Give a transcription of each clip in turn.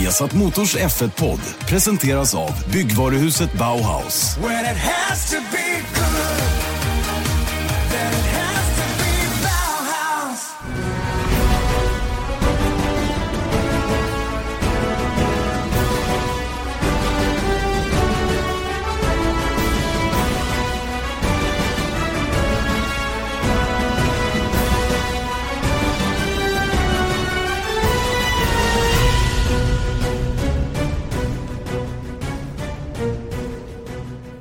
Viasat Motors F1-podd presenteras av byggvaruhuset Bauhaus.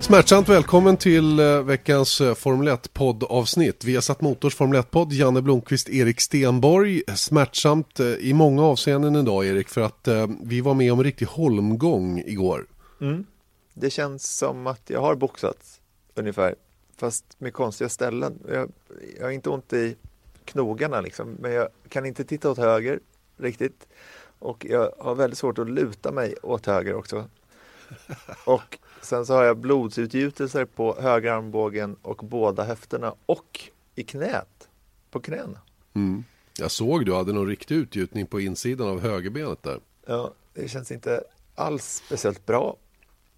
Smärtsamt välkommen till eh, veckans eh, Formel 1 poddavsnitt. Vi har satt Motors Formel 1 podd, Janne Blomqvist, Erik Stenborg. Smärtsamt eh, i många avseenden idag Erik för att vi var med om en riktig holmgång igår. Mm. Det känns som att jag har boxat ungefär, fast med konstiga ställen. Jag, jag har inte ont i knogarna liksom, men jag kan inte titta åt höger riktigt. Och jag har väldigt svårt att luta mig åt höger också. Och Sen så har jag blodsutgjutelser på högra armbågen och båda höfterna och i knät, på knäna. Mm. Jag såg du hade någon riktig utgjutning på insidan av högerbenet där. Ja, det känns inte alls speciellt bra.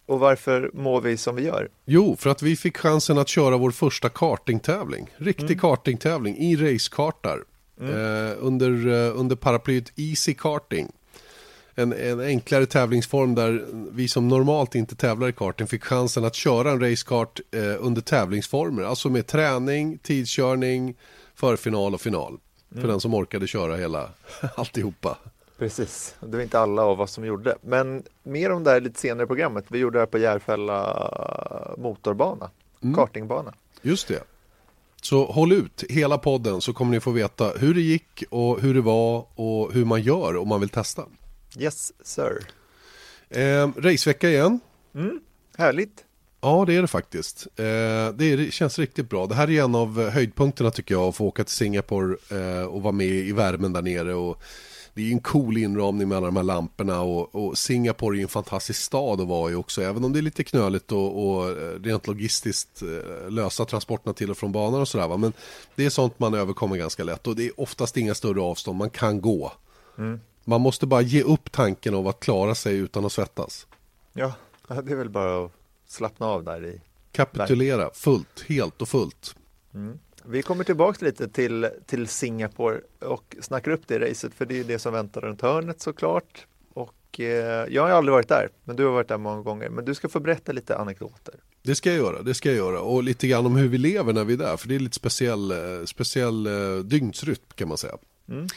Och varför mår vi som vi gör? Jo, för att vi fick chansen att köra vår första kartingtävling. Riktig mm. kartingtävling i racekartar. Mm. Eh, under, eh, under paraplyet Easy Karting en, en enklare tävlingsform där vi som normalt inte tävlar i karting fick chansen att köra en racekart eh, under tävlingsformer. Alltså med träning, tidskörning, förfinal och final. Mm. För den som orkade köra hela alltihopa. Precis, det var inte alla av oss som gjorde. Men mer om det här lite senare i programmet. Vi gjorde det här på Järfälla motorbana, mm. kartingbana. Just det. Så håll ut hela podden så kommer ni få veta hur det gick och hur det var och hur man gör om man vill testa. Yes, sir. Eh, racevecka igen. Mm, härligt. Ja, det är det faktiskt. Eh, det, är, det, känns riktigt bra. Det här är en av höjdpunkterna tycker jag, att få åka till Singapore eh, och vara med i värmen där nere. Och det är en cool inramning med alla de här lamporna och, och Singapore är en fantastisk stad att vara i också, även om det är lite knöligt och, och eh, rent logistiskt eh, lösa transporterna till och från banan och sådär. Men det är sånt man överkommer ganska lätt och det är oftast inga större avstånd, man kan gå. Mm. Man måste bara ge upp tanken av att klara sig utan att svettas. Ja, det är väl bara att slappna av där i. Kapitulera fullt, helt och fullt. Mm. Vi kommer tillbaka lite till, till Singapore och snackar upp det racet för det är det som väntar runt hörnet såklart. Och eh, jag har aldrig varit där, men du har varit där många gånger. Men du ska få berätta lite anekdoter. Det ska jag göra, det ska jag göra. Och lite grann om hur vi lever när vi är där, för det är lite speciell, eh, speciell eh, dygnsrytm kan man säga. Mm.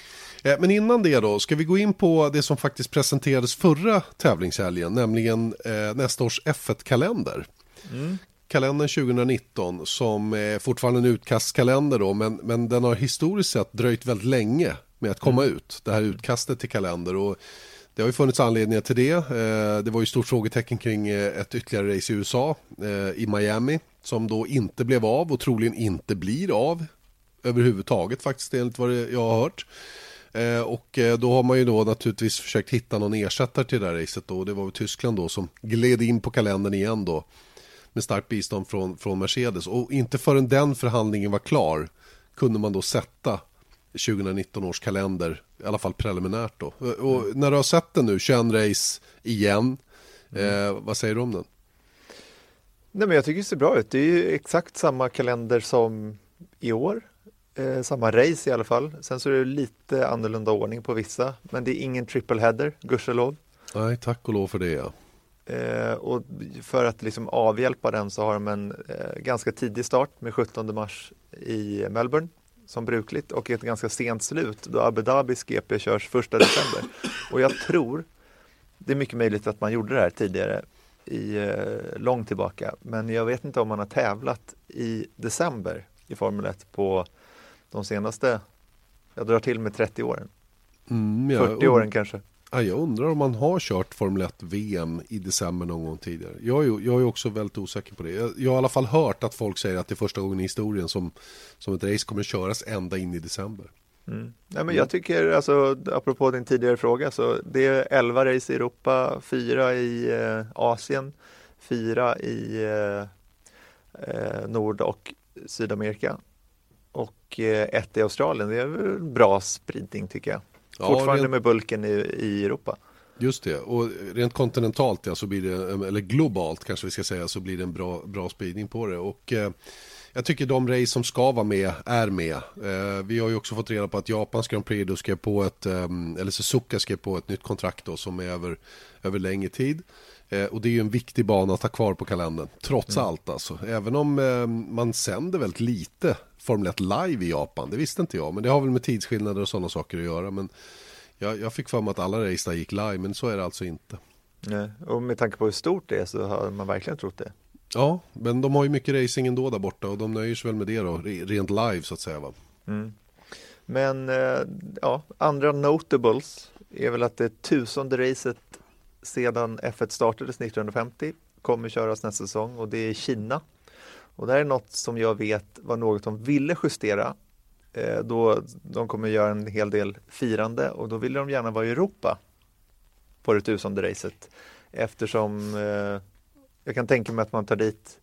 Eh, men innan det då, ska vi gå in på det som faktiskt presenterades förra tävlingshelgen, nämligen eh, nästa års F1-kalender. Mm. Kalendern 2019 som är fortfarande en utkastkalender då, men, men den har historiskt sett dröjt väldigt länge med att komma mm. ut, det här utkastet till kalender. Och det har ju funnits anledningar till det. Eh, det var ju stort frågetecken kring ett ytterligare race i USA, i Miami, som då inte blev av och troligen inte blir av överhuvudtaget faktiskt enligt vad jag har hört. Eh, och eh, då har man ju då naturligtvis försökt hitta någon ersättare till det här racet då. Och det var väl Tyskland då som gled in på kalendern igen då. Med starkt bistånd från, från Mercedes. Och inte förrän den förhandlingen var klar kunde man då sätta 2019 års kalender, i alla fall preliminärt då. Och mm. när du har sett den nu, 21 race igen, mm. eh, vad säger du om den? Nej men jag tycker det ser bra ut. Det är ju exakt samma kalender som i år eh, samma race i alla fall. Sen så är det lite annorlunda ordning på vissa, men det är ingen triple header, gudskelov. Nej, tack och lov för det ja. Eh, och för att liksom avhjälpa den så har de en eh, ganska tidig start med 17 mars i Melbourne som brukligt och ett ganska sent slut då Abu Dhabis GP körs första december. Och jag tror, det är mycket möjligt att man gjorde det här tidigare i eh, långt tillbaka, men jag vet inte om man har tävlat i december i Formel 1 på de senaste, jag drar till med 30 åren. Mm, ja, 40 åren kanske. Ja, jag undrar om man har kört Formel 1 VM i december någon gång tidigare. Jag är, jag är också väldigt osäker på det. Jag, jag har i alla fall hört att folk säger att det är första gången i historien som, som ett race kommer köras ända in i december. Mm. Ja, men jag tycker, alltså, apropå din tidigare fråga, så det är 11 race i Europa, 4 i eh, Asien, 4 i eh, eh, Nord och Sydamerika och eh, ett i Australien. Det är väl bra spridning tycker jag. Ja, Fortfarande rent, med bulken i, i Europa. Just det, och rent kontinentalt ja, så blir det, eller globalt kanske vi ska säga, så blir det en bra, bra spridning på det. Och eh, jag tycker de race som ska vara med är med. Eh, vi har ju också fått reda på att Japans Grand Prix då skrev på ett, eh, eller Suzuka skrev på ett nytt kontrakt då som är över, över längre tid. Eh, och det är ju en viktig bana att ha kvar på kalendern, trots mm. allt alltså. Även om eh, man sänder väldigt lite Formel 1 live i Japan, det visste inte jag. Men det har väl med tidsskillnader och sådana saker att göra. Men jag, jag fick för mig att alla race gick live, men så är det alltså inte. Nej, och med tanke på hur stort det är så har man verkligen trott det. Ja, men de har ju mycket racing ändå där borta och de nöjer sig väl med det då, rent live så att säga va. Mm. Men eh, ja, andra notables är väl att det tusende racet sedan F1 startades 1950 kommer köras nästa säsong och det är Kina. Och det här är något som jag vet var något de ville justera eh, då de kommer göra en hel del firande och då ville de gärna vara i Europa på det tusende racet eftersom eh, jag kan tänka mig att man tar dit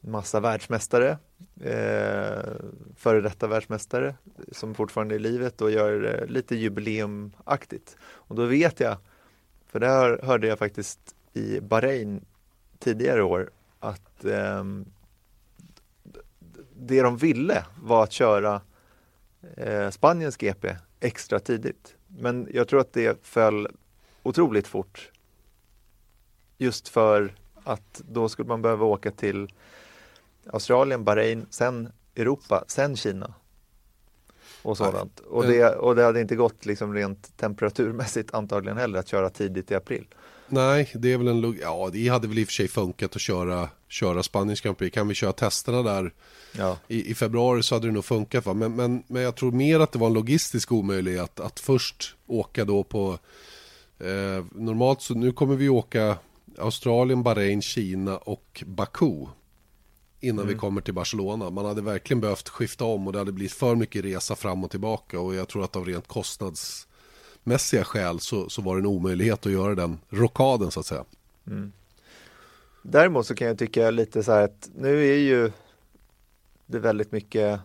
massa världsmästare, eh, före detta världsmästare som fortfarande är i livet och gör det lite jubileumaktigt. Och då vet jag, för det här hörde jag faktiskt i Bahrain tidigare år, att eh, det de ville var att köra eh, Spaniens GP extra tidigt. Men jag tror att det föll otroligt fort. Just för att då skulle man behöva åka till Australien, Bahrain, sen Europa, sen Kina och sådant. Och det, och det hade inte gått liksom rent temperaturmässigt antagligen heller att köra tidigt i april. Nej, det är väl en ja det hade väl i och för sig funkat att köra, köra Spaniens Grand Prix. Kan vi köra testerna där ja. i, i, februari så hade det nog funkat. Va? Men, men, men jag tror mer att det var en logistisk omöjlighet att först åka då på eh, normalt så nu kommer vi åka Australien, Bahrain, Kina och Baku innan mm. vi kommer till Barcelona. Man hade verkligen behövt skifta om och det hade blivit för mycket resa fram och tillbaka och jag tror att av rent kostnadsmässiga skäl så, så var det en omöjlighet att göra den rockaden så att säga. Mm. Däremot så kan jag tycka lite så här att nu är ju det väldigt mycket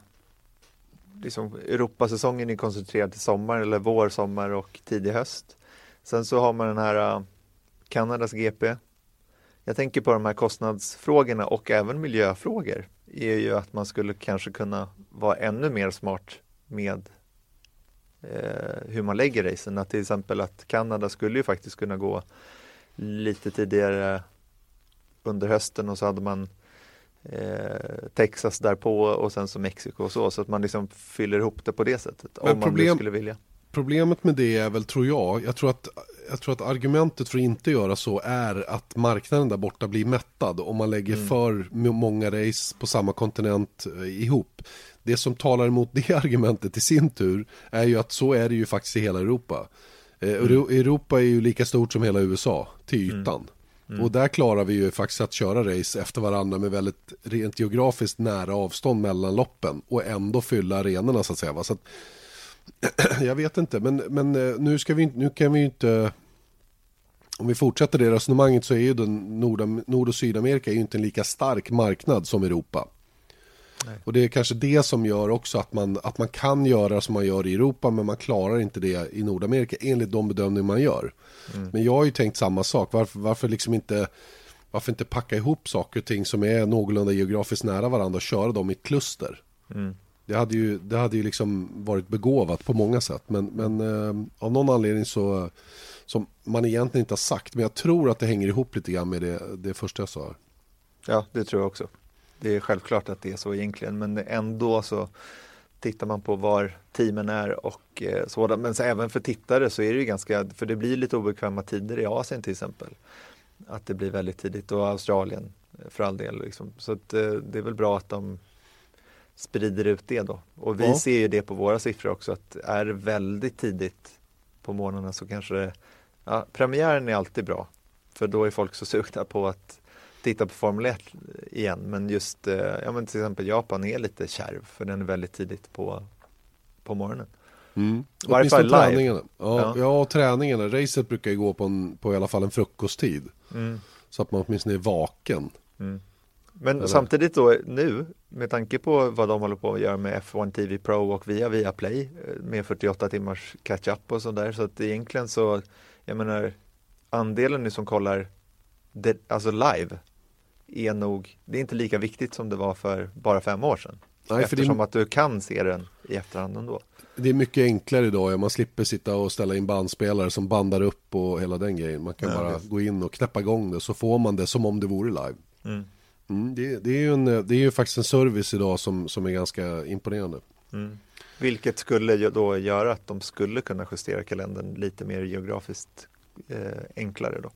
liksom Europasäsongen är koncentrerad till sommar eller vår, sommar och tidig höst. Sen så har man den här äh, Kanadas GP. Jag tänker på de här kostnadsfrågorna och även miljöfrågor är ju att man skulle kanske kunna vara ännu mer smart med eh, hur man lägger racen. Till exempel att Kanada skulle ju faktiskt kunna gå lite tidigare under hösten och så hade man eh, Texas därpå och sen så Mexiko och så, så att man liksom fyller ihop det på det sättet. Men om problem, man skulle vilja. Problemet med det är väl, tror jag, jag tror att jag tror att argumentet för att inte göra så är att marknaden där borta blir mättad om man lägger mm. för många race på samma kontinent eh, ihop. Det som talar emot det argumentet i sin tur är ju att så är det ju faktiskt i hela Europa. Eh, mm. Europa är ju lika stort som hela USA till mm. ytan. Mm. Och där klarar vi ju faktiskt att köra race efter varandra med väldigt rent geografiskt nära avstånd mellan loppen och ändå fylla arenorna så att säga. Så att, jag vet inte, men, men eh, nu, ska vi, nu kan vi ju inte... Om vi fortsätter det resonemanget så är ju den Nord, Nord och Sydamerika är ju inte en lika stark marknad som Europa. Nej. Och det är kanske det som gör också att man, att man kan göra som man gör i Europa men man klarar inte det i Nordamerika enligt de bedömningar man gör. Mm. Men jag har ju tänkt samma sak, varför, varför liksom inte varför inte packa ihop saker och ting som är någorlunda geografiskt nära varandra och köra dem i ett kluster. Mm. Det hade ju, det hade ju liksom varit begåvat på många sätt. Men, men eh, av någon anledning så, som man egentligen inte har sagt. Men jag tror att det hänger ihop lite grann med det, det första jag sa. Ja, det tror jag också. Det är självklart att det är så egentligen. Men ändå så tittar man på var teamen är och eh, sådant. Men så även för tittare så är det ju ganska, för det blir lite obekväma tider i Asien till exempel. Att det blir väldigt tidigt och Australien för all del. Liksom. Så att, eh, det är väl bra att de sprider ut det då. Och vi ja. ser ju det på våra siffror också att är det väldigt tidigt på morgonen så kanske det, ja, premiären är alltid bra. För då är folk så sugna på att titta på Formel 1 igen. Men just, eh, ja men till exempel Japan är lite kärv för den är väldigt tidigt på, på morgonen. Mm. Varje fall träningarna. Ja, ja. ja, träningarna. Racet brukar ju gå på, en, på i alla fall en frukosttid. Mm. Så att man åtminstone är vaken. Mm. Men Eller? samtidigt då nu, med tanke på vad de håller på att göra med F1 TV Pro och via Viaplay eh, med 48 timmars catch-up och sådär så att egentligen så jag menar andelen nu som kollar det, alltså live är nog, det är inte lika viktigt som det var för bara fem år sedan. Nej, Eftersom det... att du kan se den i efterhand ändå. Det är mycket enklare idag, man slipper sitta och ställa in bandspelare som bandar upp och hela den grejen. Man kan ja, bara visst. gå in och knäppa igång det så får man det som om det vore live. Mm. Mm, det, det, är ju en, det är ju faktiskt en service idag som, som är ganska imponerande. Mm. Vilket skulle då göra att de skulle kunna justera kalendern lite mer geografiskt eh, enklare då.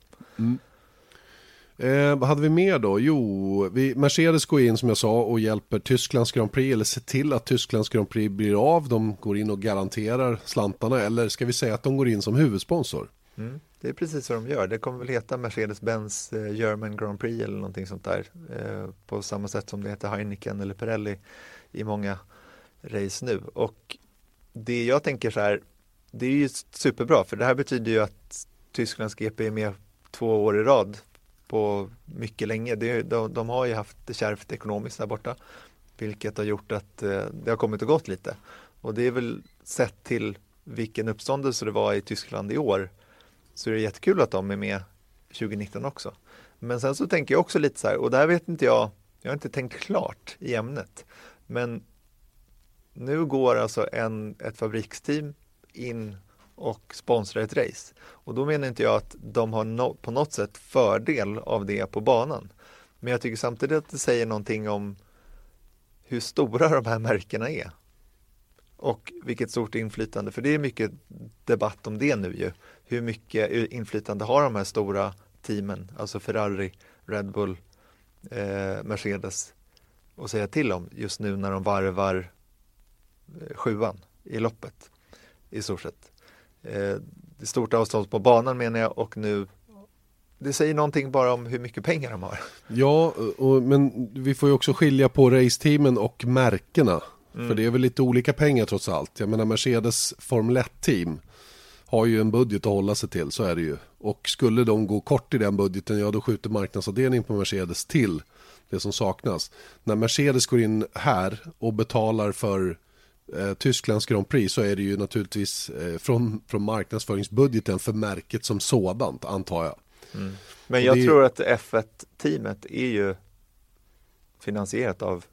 Eh, vad hade vi mer då? Jo, vi, Mercedes går in som jag sa och hjälper Tysklands Grand Prix eller ser till att Tysklands Grand Prix blir av. De går in och garanterar slantarna eller ska vi säga att de går in som huvudsponsor? Mm, det är precis vad de gör. Det kommer väl heta Mercedes-Benz eh, German Grand Prix eller någonting sånt där. Eh, på samma sätt som det heter Heineken eller Pirelli i många race nu. Och det jag tänker så här, det är ju superbra för det här betyder ju att Tysklands GP är med två år i rad på mycket länge. Det, de, de, har ju haft det kärvt ekonomiskt där borta, vilket har gjort att eh, det har kommit och gått lite. Och det är väl sett till vilken uppståndelse det var i Tyskland i år, så är det jättekul att de är med 2019 också. Men sen så tänker jag också lite så här, och där vet inte jag, jag har inte tänkt klart i ämnet, men nu går alltså en, ett fabriksteam in och sponsrar ett race. Och då menar inte jag att de har no på något sätt fördel av det på banan. Men jag tycker samtidigt att det säger någonting om hur stora de här märkena är. Och vilket stort inflytande, för det är mycket debatt om det nu ju. Hur mycket inflytande har de här stora teamen, alltså Ferrari, Red Bull, eh, Mercedes att säga till om just nu när de varvar eh, sjuan i loppet i stort sett. Eh, det stort avstånd på banan menar jag och nu det säger någonting bara om hur mycket pengar de har. Ja, och, men vi får ju också skilja på raceteamen och märkena. Mm. För det är väl lite olika pengar trots allt. Jag menar Mercedes Formel 1-team har ju en budget att hålla sig till, så är det ju. Och skulle de gå kort i den budgeten, ja då skjuter marknadsavdelningen på Mercedes till det som saknas. När Mercedes går in här och betalar för eh, Tysklands Grand Prix så är det ju naturligtvis eh, från, från marknadsföringsbudgeten för märket som sådant antar jag. Mm. Men jag det... tror att F1-teamet är ju finansierat av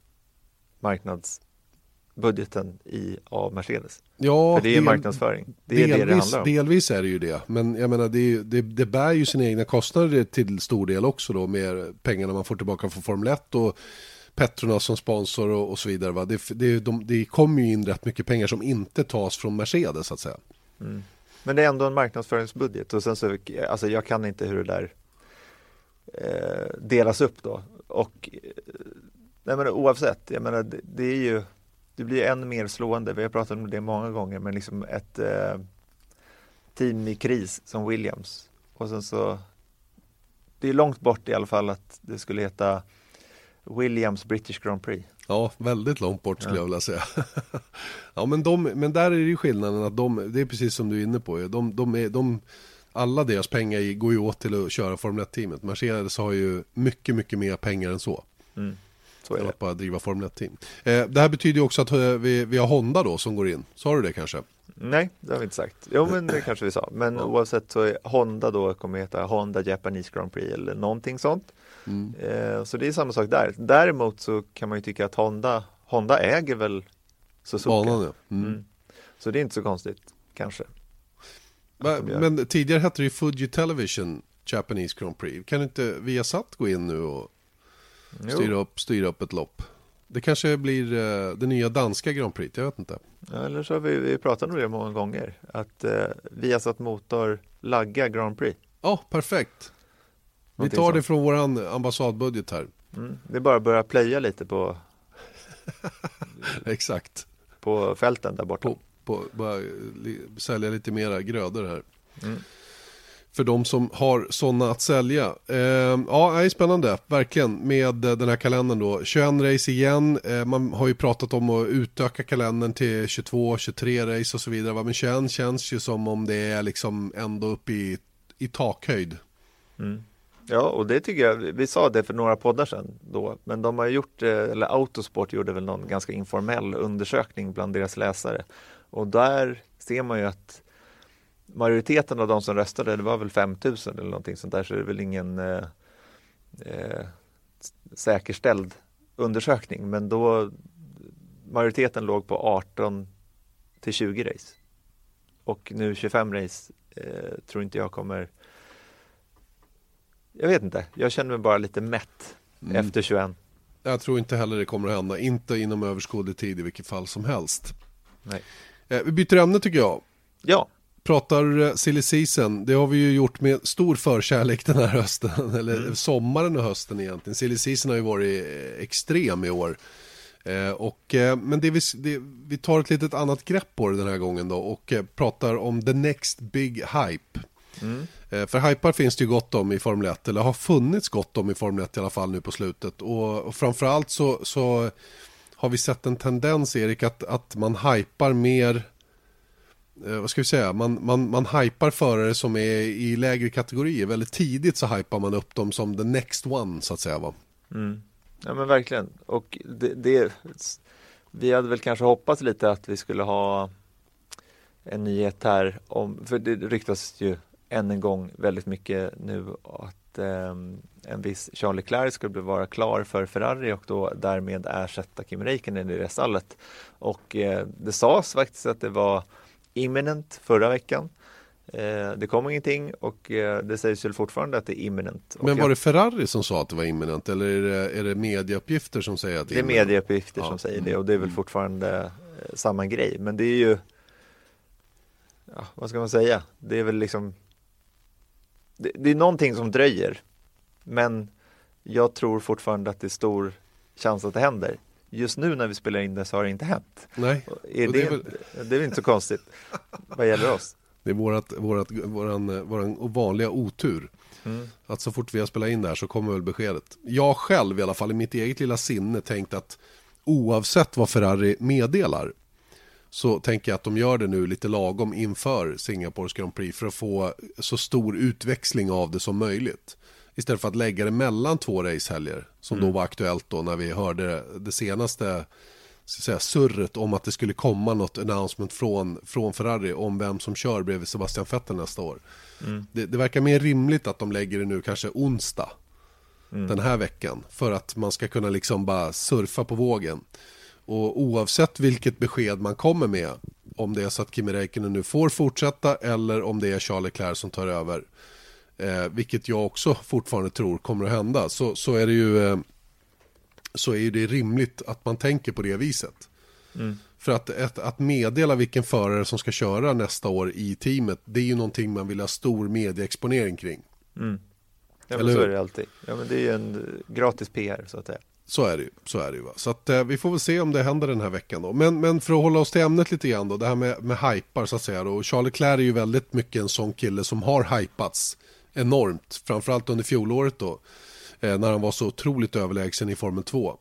marknadsbudgeten i, av Mercedes. Ja, för det är del, marknadsföring. Det delvis, är det det handlar om. Delvis är det ju det. Men jag menar, det, det, det bär ju sina egna kostnader till stor del också då med pengarna man får tillbaka från Formel 1 och Petronas som sponsor och, och så vidare. Va? Det, det, de, det kommer ju in rätt mycket pengar som inte tas från Mercedes så att säga. Mm. Men det är ändå en marknadsföringsbudget och sen så, alltså jag kan inte hur det där eh, delas upp då. Och eh, nej men oavsett, jag menar det, det, är ju, det blir än mer slående, vi har pratat om det många gånger, men liksom ett eh, team i kris som Williams och sen så det är långt bort i alla fall att det skulle heta Williams British Grand Prix. Ja, väldigt långt bort skulle ja. jag vilja säga. ja, men, de, men där är det ju skillnaden att de, det är precis som du är inne på, de, de, är, de alla deras pengar går ju åt till att köra Formel 1-teamet. Mercedes har ju mycket, mycket mer pengar än så. Mm. Så är det. Att bara driva Formel 1-team. Eh, det här betyder ju också att eh, vi, vi har Honda då som går in. Sa du det kanske? Nej, det har vi inte sagt. Jo, men det kanske vi sa. Men oavsett så är Honda då kommer heta Honda Japanese Grand Prix eller någonting sånt. Mm. Eh, så det är samma sak där. Däremot så kan man ju tycka att Honda, Honda äger väl Suzuka. Banan, ja. Mm. Mm. Så det är inte så konstigt, kanske. Men, men, tidigare hette det ju Fuji Television Japanese Grand Prix. Kan inte Viasat gå in nu och styra upp, styra upp ett lopp? Det kanske blir uh, det nya danska Grand Prix, jag vet inte. Ja, eller så har vi, vi pratat om det många gånger. Att uh, Viasat Motor laggar Grand Prix. Ja, oh, perfekt. Vi tar det från vår ambassadbudget här. Mm, det är bara att börja plöja lite på Exakt. På fälten där borta. På, på, bara sälja lite mera grödor här. Mm. För de som har sådana att sälja. Eh, ja, det är spännande, verkligen, med den här kalendern då. 21 race igen, eh, man har ju pratat om att utöka kalendern till 22, 23 race och så vidare. Men 21 känns ju som om det är liksom ändå uppe i, i takhöjd. Mm. Ja, och det tycker jag, vi sa det för några poddar sedan då, men de har gjort, eh, eller Autosport gjorde väl någon ganska informell undersökning bland deras läsare och där ser man ju att majoriteten av de som röstade, det var väl 5000 eller någonting sånt där, så det är väl ingen eh, eh, säkerställd undersökning. Men då majoriteten låg på 18 till 20 race. Och nu 25 race eh, tror inte jag kommer Jag vet inte, jag känner mig bara lite mätt mm. efter 21. Jag tror inte heller det kommer att hända, inte inom överskådlig tid i vilket fall som helst. Nej. Eh, vi byter ämne tycker jag. Ja. Pratar eh, silly season, det har vi ju gjort med stor förkärlek den här hösten, eller mm. sommaren och hösten egentligen. Silly season har ju varit eh, extrem i år. Eh, och, eh, men det vi, det, vi tar ett litet annat grepp på det den här gången då och eh, pratar om the next big hype. Mm. Eh, för hypar finns det ju gott om i Formel 1, eller har funnits gott om i Formel 1 i alla fall nu på slutet. Och, och framförallt så, så har vi sett en tendens, Erik, att, att man hypar mer Eh, vad ska vi säga, man, man, man hypar förare som är i lägre kategorier. Väldigt tidigt så hypar man upp dem som the next one så att säga va. Mm. Ja men verkligen. Och det, det, vi hade väl kanske hoppats lite att vi skulle ha en nyhet här om, för det ryktas ju än en gång väldigt mycket nu att eh, en viss Charlie Leclerc skulle vara klar för Ferrari och då därmed ersätta Kim Räikkönen i det stallet. Och eh, det sades faktiskt att det var imminent förra veckan. Eh, det kom ingenting och eh, det sägs väl fortfarande att det är imminent. Men var det Ferrari som sa att det var imminent eller är det, är det medieuppgifter som säger att det är imminent? Det är medieuppgifter ja. som säger det och det är väl mm. fortfarande eh, samma grej. Men det är ju, ja, vad ska man säga, det är väl liksom, det, det är någonting som dröjer. Men jag tror fortfarande att det är stor chans att det händer. Just nu när vi spelar in det så har det inte hänt. Nej. Är det, det, är väl... det är inte så konstigt vad gäller oss. Det är vårat, vårat, våran, våran vanliga otur. Mm. Att så fort vi har spelat in det här så kommer väl beskedet. Jag själv i alla fall i mitt eget lilla sinne tänkt att oavsett vad Ferrari meddelar så tänker jag att de gör det nu lite lagom inför Singapores Grand Prix för att få så stor utväxling av det som möjligt. Istället för att lägga det mellan två racehelger som mm. då var aktuellt då när vi hörde det senaste ska säga, surret om att det skulle komma något announcement från, från Ferrari om vem som kör bredvid Sebastian Vettel nästa år. Mm. Det, det, verkar mer rimligt att de lägger det nu kanske onsdag mm. den här veckan för att man ska kunna liksom bara surfa på vågen. Och oavsett vilket besked man kommer med om det är så att Kimi Räikkönen nu får fortsätta eller om det är Charles Leclerc som tar över eh, vilket jag också fortfarande tror kommer att hända så, så är det ju eh, så är det rimligt att man tänker på det viset. Mm. För att, ett, att meddela vilken förare som ska köra nästa år i teamet, det är ju någonting man vill ha stor medieexponering kring. Mm. Ja, men så är det alltid. Ja, men det är ju en gratis PR så att säga. Så är det ju. Så, är det ju va? så att, eh, vi får väl se om det händer den här veckan. Då. Men, men för att hålla oss till ämnet lite grann då, det här med, med hypar så att säga. Då. Charlie Leclerc är ju väldigt mycket en sån kille som har hypats enormt, framförallt under fjolåret då. Eh, när han var så otroligt överlägsen i Formel 2.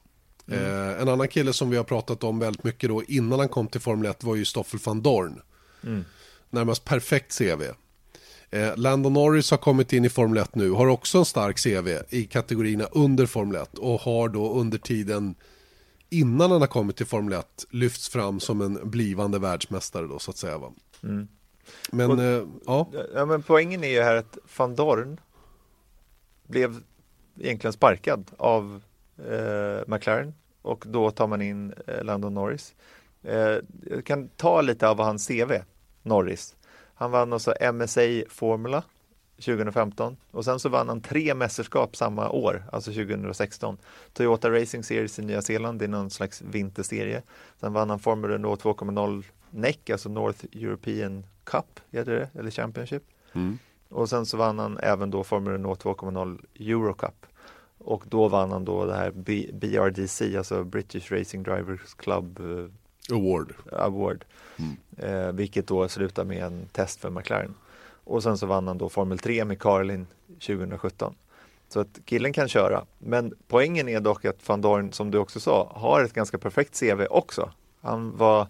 Mm. Eh, en annan kille som vi har pratat om väldigt mycket då innan han kom till Formel 1 var ju Stoffel van Dorn. Mm. Närmast perfekt CV. Eh, Landon Norris har kommit in i Formel 1 nu, har också en stark CV i kategorierna under Formel 1 och har då under tiden innan han har kommit till Formel 1 lyfts fram som en blivande världsmästare då så att säga. Va? Mm. Men, och, eh, ja. ja. men poängen är ju här att van Dorn blev egentligen sparkad av eh, McLaren och då tar man in eh, Landon Norris. Eh, jag kan ta lite av hans CV, Norris. Han vann också MSA Formula 2015 och sen så vann han tre mästerskap samma år, alltså 2016. Toyota Racing Series i Nya Zeeland, det är någon slags vinterserie. Sen vann han Renault 2.0 NEC, alltså North European Cup, heter det, eller Championship. Mm. Och sen så vann han även då Formel Renault 2.0 Eurocup. Och då vann han då det här B BRDC, alltså British Racing Drivers Club eh, Award. Award. Mm. Eh, vilket då slutar med en test för McLaren. Och sen så vann han då Formel 3 med Carlin 2017. Så att killen kan köra. Men poängen är dock att van Dorn, som du också sa, har ett ganska perfekt CV också. Han var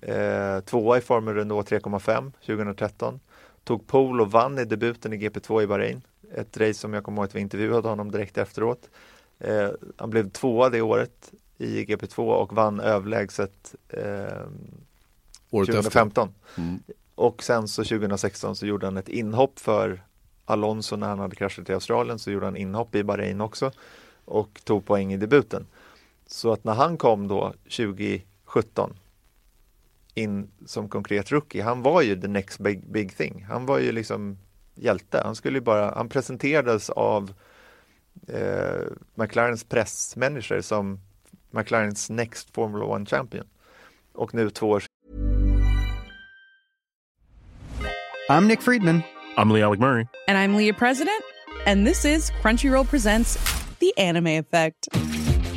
eh, tvåa i Formel Renault 3,5 2013. Tog pole och vann i debuten i GP2 i Bahrain ett race som jag kommer ihåg att vi intervjuade honom direkt efteråt. Eh, han blev tvåa det året i GP2 och vann överlägset eh, 2015. Mm. Och sen så 2016 så gjorde han ett inhopp för Alonso när han hade kraschat i Australien så gjorde han inhopp i Bahrain också och tog poäng i debuten. Så att när han kom då 2017 in som konkret rookie, han var ju the next big, big thing. Han var ju liksom hjälte. Han skulle bara, han presenterades av eh, McLarens pressmanager som McLarens next Formula One champion. Och nu två år I'm Nick Friedman. I'm Lee Alec Murray. And I'm Leah President. And this is Crunchyroll Presents The Anime Effect.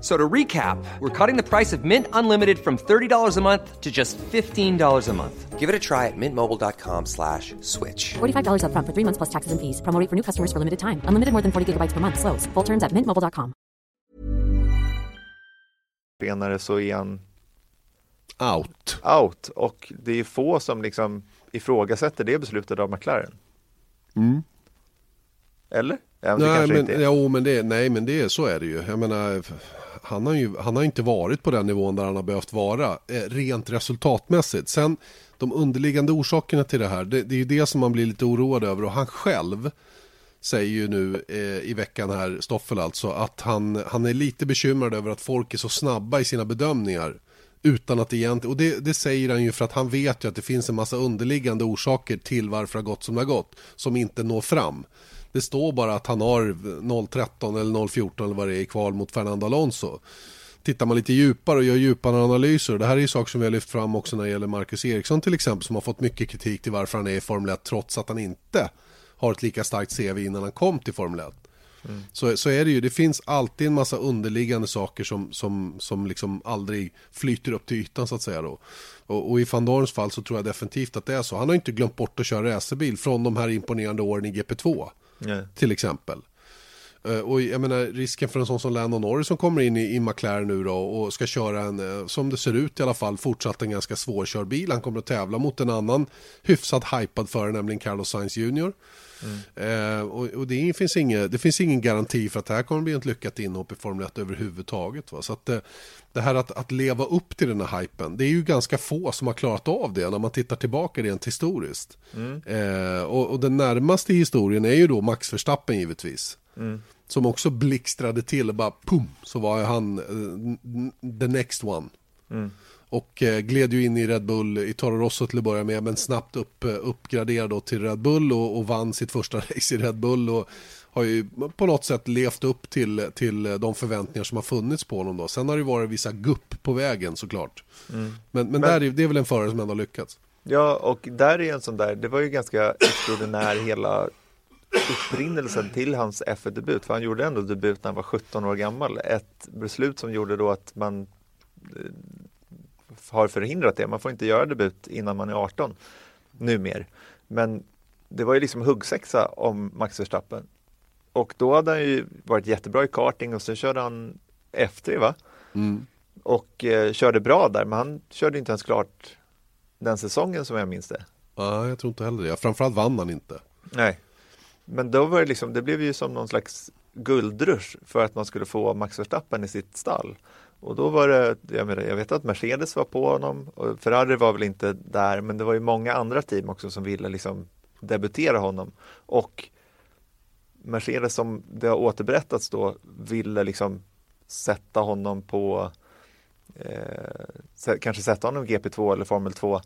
So to recap, we're cutting the price of Mint Unlimited from $30 a month to just $15 a month. Give it a try at mintmobile.com slash switch. $45 upfront for three months plus taxes and fees. Promo rate for new customers for limited time. Unlimited more than 40 gigabytes per month. Slows. Full terms at mintmobile.com. senare så är han Out. out och det är få som liksom ifrågasätter det beslutet av McLaren. Eller? Ja, men det Nej men, jo, men det, nej men det, så är det ju. Jag menar, han har ju han har inte varit på den nivån där han har behövt vara, eh, rent resultatmässigt. Sen de underliggande orsakerna till det här, det, det är ju det som man blir lite oroad över och han själv säger ju nu eh, i veckan här, Stoffel alltså, att han, han är lite bekymrad över att folk är så snabba i sina bedömningar. Utan att egentligen, och det, det säger han ju för att han vet ju att det finns en massa underliggande orsaker till varför det har gått som det har gått, som inte når fram. Det står bara att han har 0-13 eller 0-14 eller vad det är i kval mot Fernando Alonso. Tittar man lite djupare och gör djupare analyser, det här är ju saker som vi har lyft fram också när det gäller Marcus Eriksson till exempel, som har fått mycket kritik till varför han är i Formel 1 trots att han inte har ett lika starkt CV innan han kom till Formel 1. Så, så är det ju, det finns alltid en massa underliggande saker som, som, som liksom aldrig flyter upp till ytan så att säga då. Och, och i van Dorns fall så tror jag definitivt att det är så. Han har inte glömt bort att köra racerbil från de här imponerande åren i GP2 Nej. till exempel. Eh, och jag menar risken för en sån som Landon Norris som kommer in i, i McLaren nu då och ska köra en, eh, som det ser ut i alla fall, fortsatt en ganska svårkörd bil. Han kommer att tävla mot en annan hyfsat hypad förare, nämligen Carlos Sainz Jr. Eh, och och det, finns inga, det finns ingen garanti för att det här kommer bli ett lyckat inhopp i Formel 1 överhuvudtaget. Va? Så att, eh, det här att, att leva upp till den här hypen, det är ju ganska få som har klarat av det när man tittar tillbaka rent historiskt. Eh, och, och den närmaste historien är ju då Max Verstappen givetvis. Som också blixtrade till och bara pum, så var han eh, the next one. Och eh, gled ju in i Red Bull i Toro Rosso till att börja med, men snabbt upp, eh, uppgraderad då till Red Bull och, och vann sitt första race i Red Bull. Och har ju på något sätt levt upp till, till de förväntningar som har funnits på honom då. Sen har det ju varit vissa gupp på vägen såklart. Men, men, där är, det är väl en förare som ändå har lyckats. Ja, och där är en sån där, det var ju ganska extraordinär hela upprinnelsen till hans F1-debut, för han gjorde ändå debut när han var 17 år gammal. Ett beslut som gjorde då att man eh, har förhindrat det. Man får inte göra debut innan man är 18 numer. Men det var ju liksom huggsexa om Max Verstappen. Och då hade han ju varit jättebra i karting och sen körde han F3 va? Och eh, körde bra där, men han körde inte ens klart den säsongen som jag minns det. Ja, jag tror inte heller det. Framförallt vann han inte. Nej. Men då var det liksom, det blev ju som någon slags guldrush för att man skulle få Max Verstappen i sitt stall. Och då var det, jag, menar, jag vet att Mercedes var på honom och Ferrari var väl inte där, men det var ju många andra team också som ville liksom debutera honom. Och Mercedes som det har återberättats då ville liksom sätta honom på eh, kanske sätta honom GP2 eller Formel 2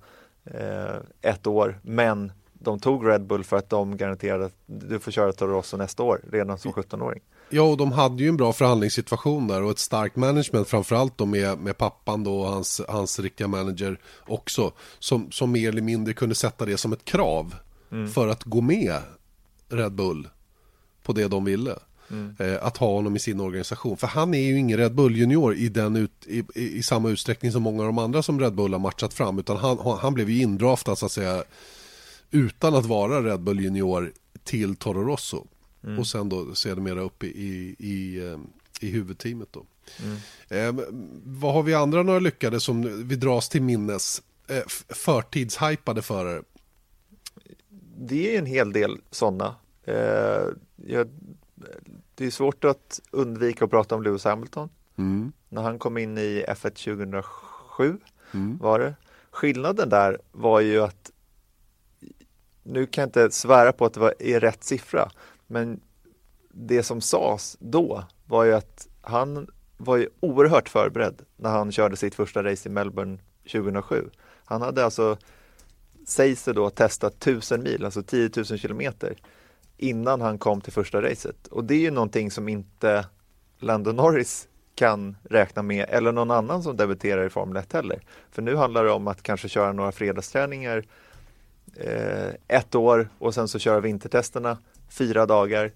eh, ett år, men de tog Red Bull för att de garanterade att du får köra Toro Rosso nästa år, redan som 17-åring. Ja, och de hade ju en bra förhandlingssituation där och ett starkt management framförallt då med, med pappan då och hans, hans riktiga manager också. Som, som mer eller mindre kunde sätta det som ett krav för att gå med Red Bull på det de ville. Eh, att ha honom i sin organisation. För han är ju ingen Red Bull junior i, den ut, i, i, i samma utsträckning som många av de andra som Red Bull har matchat fram. Utan han, han blev ju indraftad så att säga utan att vara Red Bull junior till Toro Rosso. Och sen då sedermera upp i, i, i, eh, i huvudteamet då. Eh, vad har vi andra några lyckade som vi dras till minnes? Eh, förtidshypade förare. det är en hel del sådana. Eh, jag, det är svårt att undvika att prata om Lewis Hamilton. När han kom in i F1 2007 var det. Skillnaden där var ju att nu kan jag inte svära på att det var i rätt siffra, men det som sades då var ju att han var ju oerhört förberedd när han körde sitt första race i Melbourne 2007. Han hade alltså, sägs det då, testat 1000 mil, alltså 10 000 kilometer innan han kom till första racet. Och det är ju någonting som inte Lando Norris kan räkna med eller någon annan som debuterar i Formel 1 heller. För nu handlar det om att kanske köra några fredagsträningar ett år och sen så köra vintertesterna fyra dagar.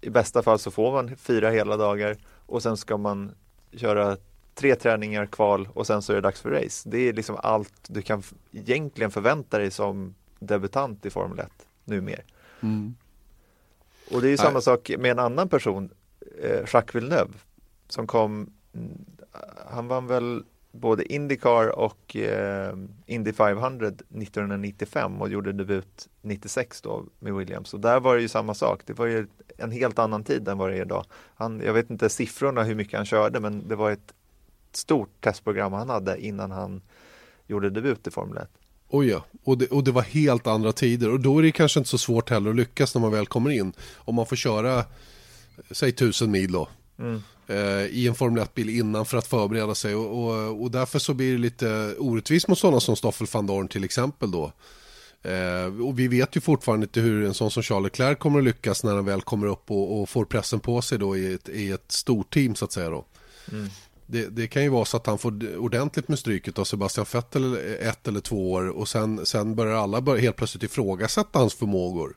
I bästa fall så får man fyra hela dagar och sen ska man köra tre träningar kval och sen så är det dags för race. Det är liksom allt du kan egentligen förvänta dig som debutant i Formel 1 numera. Och det är ju samma sak med en annan person, eh, Jacques Villeneuve, som kom, mm, han vann väl både Indycar och eh, Indy 500 1995 och gjorde debut 96 då med Williams. Och där var det ju samma sak, det var ju en helt annan tid än vad det är idag. Han, jag vet inte siffrorna hur mycket han körde men det var ett stort testprogram han hade innan han gjorde debut i Formel 1. Oh ja, och det, och det var helt andra tider och då är det kanske inte så svårt heller att lyckas när man väl kommer in. Om man får köra, säg tusen mil då, eh, i en Formel 1-bil innan för att förbereda sig och, och, och därför så blir det lite orättvist mot sådana som Stoffel van Dorn till exempel då. Eh, och vi vet ju fortfarande inte hur en sån som Charles Leclerc kommer att lyckas när han väl kommer upp och, och får pressen på sig då i ett, i ett stort team så att säga då. Det, det kan ju vara så att han får ordentligt med stryket av Sebastian Vettel ett eller två år och sen, sen börjar alla helt plötsligt ifrågasätta hans förmågor.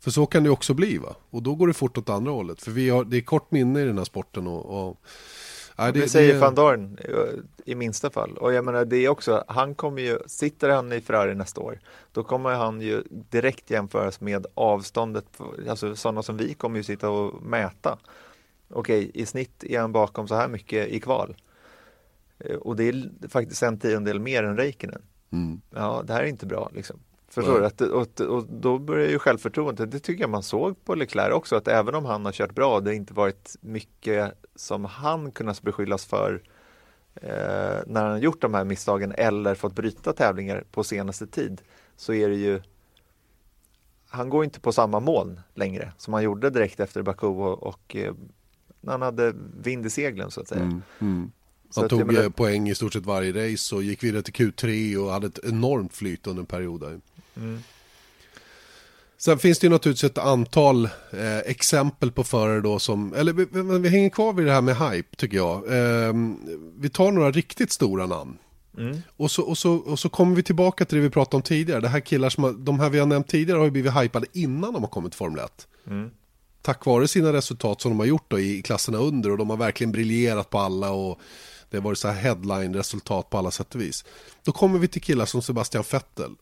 För så kan det också bli va? Och då går det fort åt andra hållet. För vi har, det är kort minne i den här sporten och... och nej, Det, säger van Dorn eh, i minsta fall. Och jag menar det är också, han kommer ju, sitter han i Ferrari nästa år, då kommer han ju direkt jämföras med avståndet, alltså sådana som vi kommer ju sitta och mäta. Okej, i snitt är han bakom så här mycket i kval. Eh, Och det är faktiskt en tiondel mer än Räikkönen. Ja, det här är inte bra liksom. Förstår Nej. du? Att, och, och då börjar ju självförtroendet, det tycker jag man såg på Leclerc också, att även om han har kört bra, det har inte varit mycket som han kunnat beskyllas för eh, när han har gjort de här misstagen eller fått bryta tävlingar på senaste tid, så är det ju han går inte på samma moln längre som han gjorde direkt efter Baku och, och eh, när han hade vind i seglen så att säga. Så Han att tog menar- eh, poäng i stort sett varje race och gick vidare till Q3 och hade ett enormt flyt under en period där. Mm. Sen finns det ju naturligtvis ett antal eh, exempel på förare då som, eller vi, vi, hänger kvar vid det här med hype tycker jag. Eh, vi tar några riktigt stora namn. Och, så, och, så, och så kommer vi tillbaka till det vi pratade om tidigare. Det här killar som har, de här vi har nämnt tidigare har ju blivit hypade innan de har kommit till Formel 1 tack vare sina resultat som de har gjort då i klasserna under och de har verkligen briljerat på alla och det har varit så här headline-resultat på alla sätt och vis. Då kommer vi till killar som Sebastian Vettel.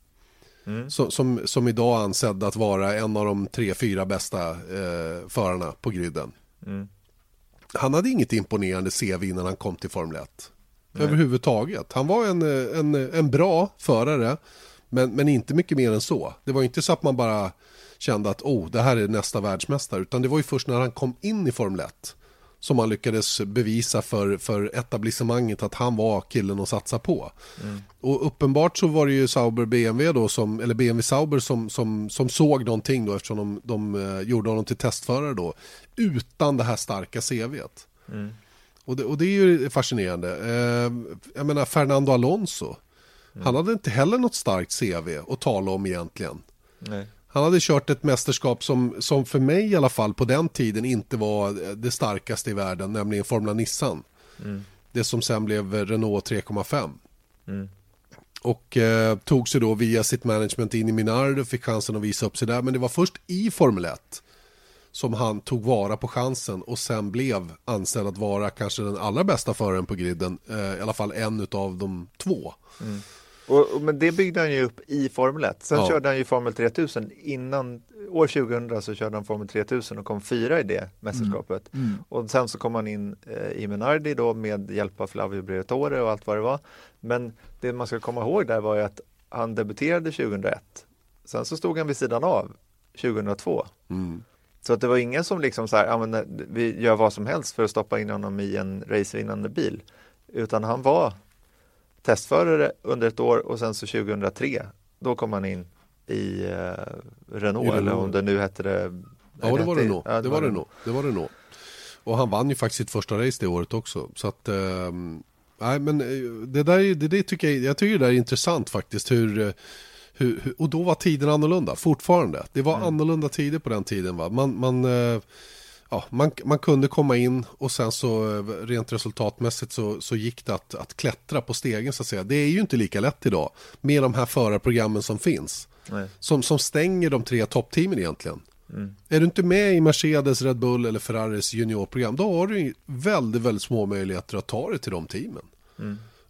Som, som, som idag är ansedd att vara en av de tre, fyra bästa eh, förarna på griden. Han hade inget imponerande CV innan han kom till Formel 1. Överhuvudtaget. Han var en, en, en bra förare, men, men inte mycket mer än så. Det var inte så att man bara kände att oh, det här är nästa världsmästare. Utan det var ju först när han kom in i Formel 1 som han lyckades bevisa för, för etablissemanget att han var killen att satsa på. Och uppenbart så var det ju Sauber BMW då, som, eller BMW Sauber som, som, som såg någonting då eftersom de, de eh, gjorde honom till testförare då. Utan det här starka CVet. Och det, och det är ju fascinerande. Eh, jag menar Fernando Alonso. Han hade inte heller något starkt CV att tala om egentligen. Nej. Han hade kört ett mästerskap som, som för mig i alla fall på den tiden inte var det starkaste i världen, nämligen Formula Nissan. Det som sen blev Renault 3,5. Och eh, tog sig då via sitt management in i Minardi och fick chansen att visa upp sig där. Men det var först i Formel 1 som han tog vara på chansen och sen blev ansedd att vara kanske den allra bästa föraren på griden. Eh, I alla fall en av de två. Och, och, men det byggde han ju upp i Formel 1. Sen Ja. körde han ju Formel 3000. Innan år 2000 så körde han Formel 3000 och kom fyra i det mästerskapet. Och sen så kom han in eh, i Menardi då med hjälp av Flavio Briatore och allt vad det var. Men det man ska komma ihåg där var ju att han debuterade 2001. Sen så stod han vid sidan av 2002. Så att det var ingen som liksom så här, ja, men eh, vi gör vad som helst för att stoppa in honom i en racevinnande bil. Utan han var testförare under ett år och sen så 2003 då kom han in i eh, Renault, I eller om det nu hette det Ja, det var Renault. ja, det var Renault. Det var Renault. Och han vann ju faktiskt sitt första race det året också. Så att, ehm, nej men eh, det där, är- det, det tycker jag, jag tycker det där är intressant faktiskt. Hur, eh, hur, hur, och då var tiden annorlunda, fortfarande. Det var annorlunda tider på den tiden. Va? Man, man, eh, ja, man, man kunde komma in och sen så rent resultatmässigt så, så gick det att, att klättra på stegen så att säga. Det är ju inte lika lätt idag med de här förarprogrammen som finns. Nej. Som, som stänger de tre toppteamen egentligen. Är du inte med i Mercedes, Red Bull eller Ferraris juniorprogram då har du väldigt, väldigt små möjligheter att ta dig till de teamen.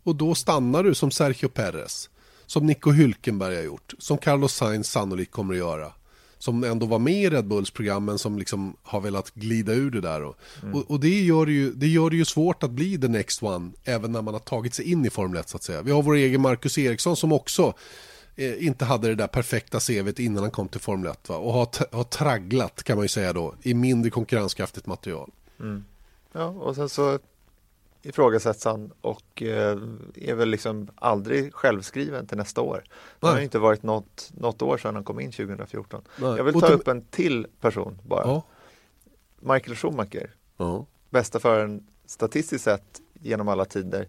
Och då stannar du som Sergio Perez, som Nico Hülkenberg har gjort, som Carlos Sainz sannolikt kommer att göra. Som ändå var med i Red Bulls program men som liksom har velat glida ur det där. Och, och, och det, gör det, ju, det gör det ju svårt att bli the next one även när man har tagit sig in i Formel 1 så att säga. Vi har vår egen Marcus Eriksson som också eh, inte hade det där perfekta CVt innan han kom till Formel 1 va? och har, har tragglat kan man ju säga då i mindre konkurrenskraftigt material. Ja, och sen så ifrågasätts han och eh, är väl liksom aldrig självskriven till nästa år. Det har inte varit något, något år sedan han kom in 2014. Nej. Jag vill ta upp en till person bara. Ja. Michael Schumacher, Ja. bästa föraren statistiskt sett genom alla tider.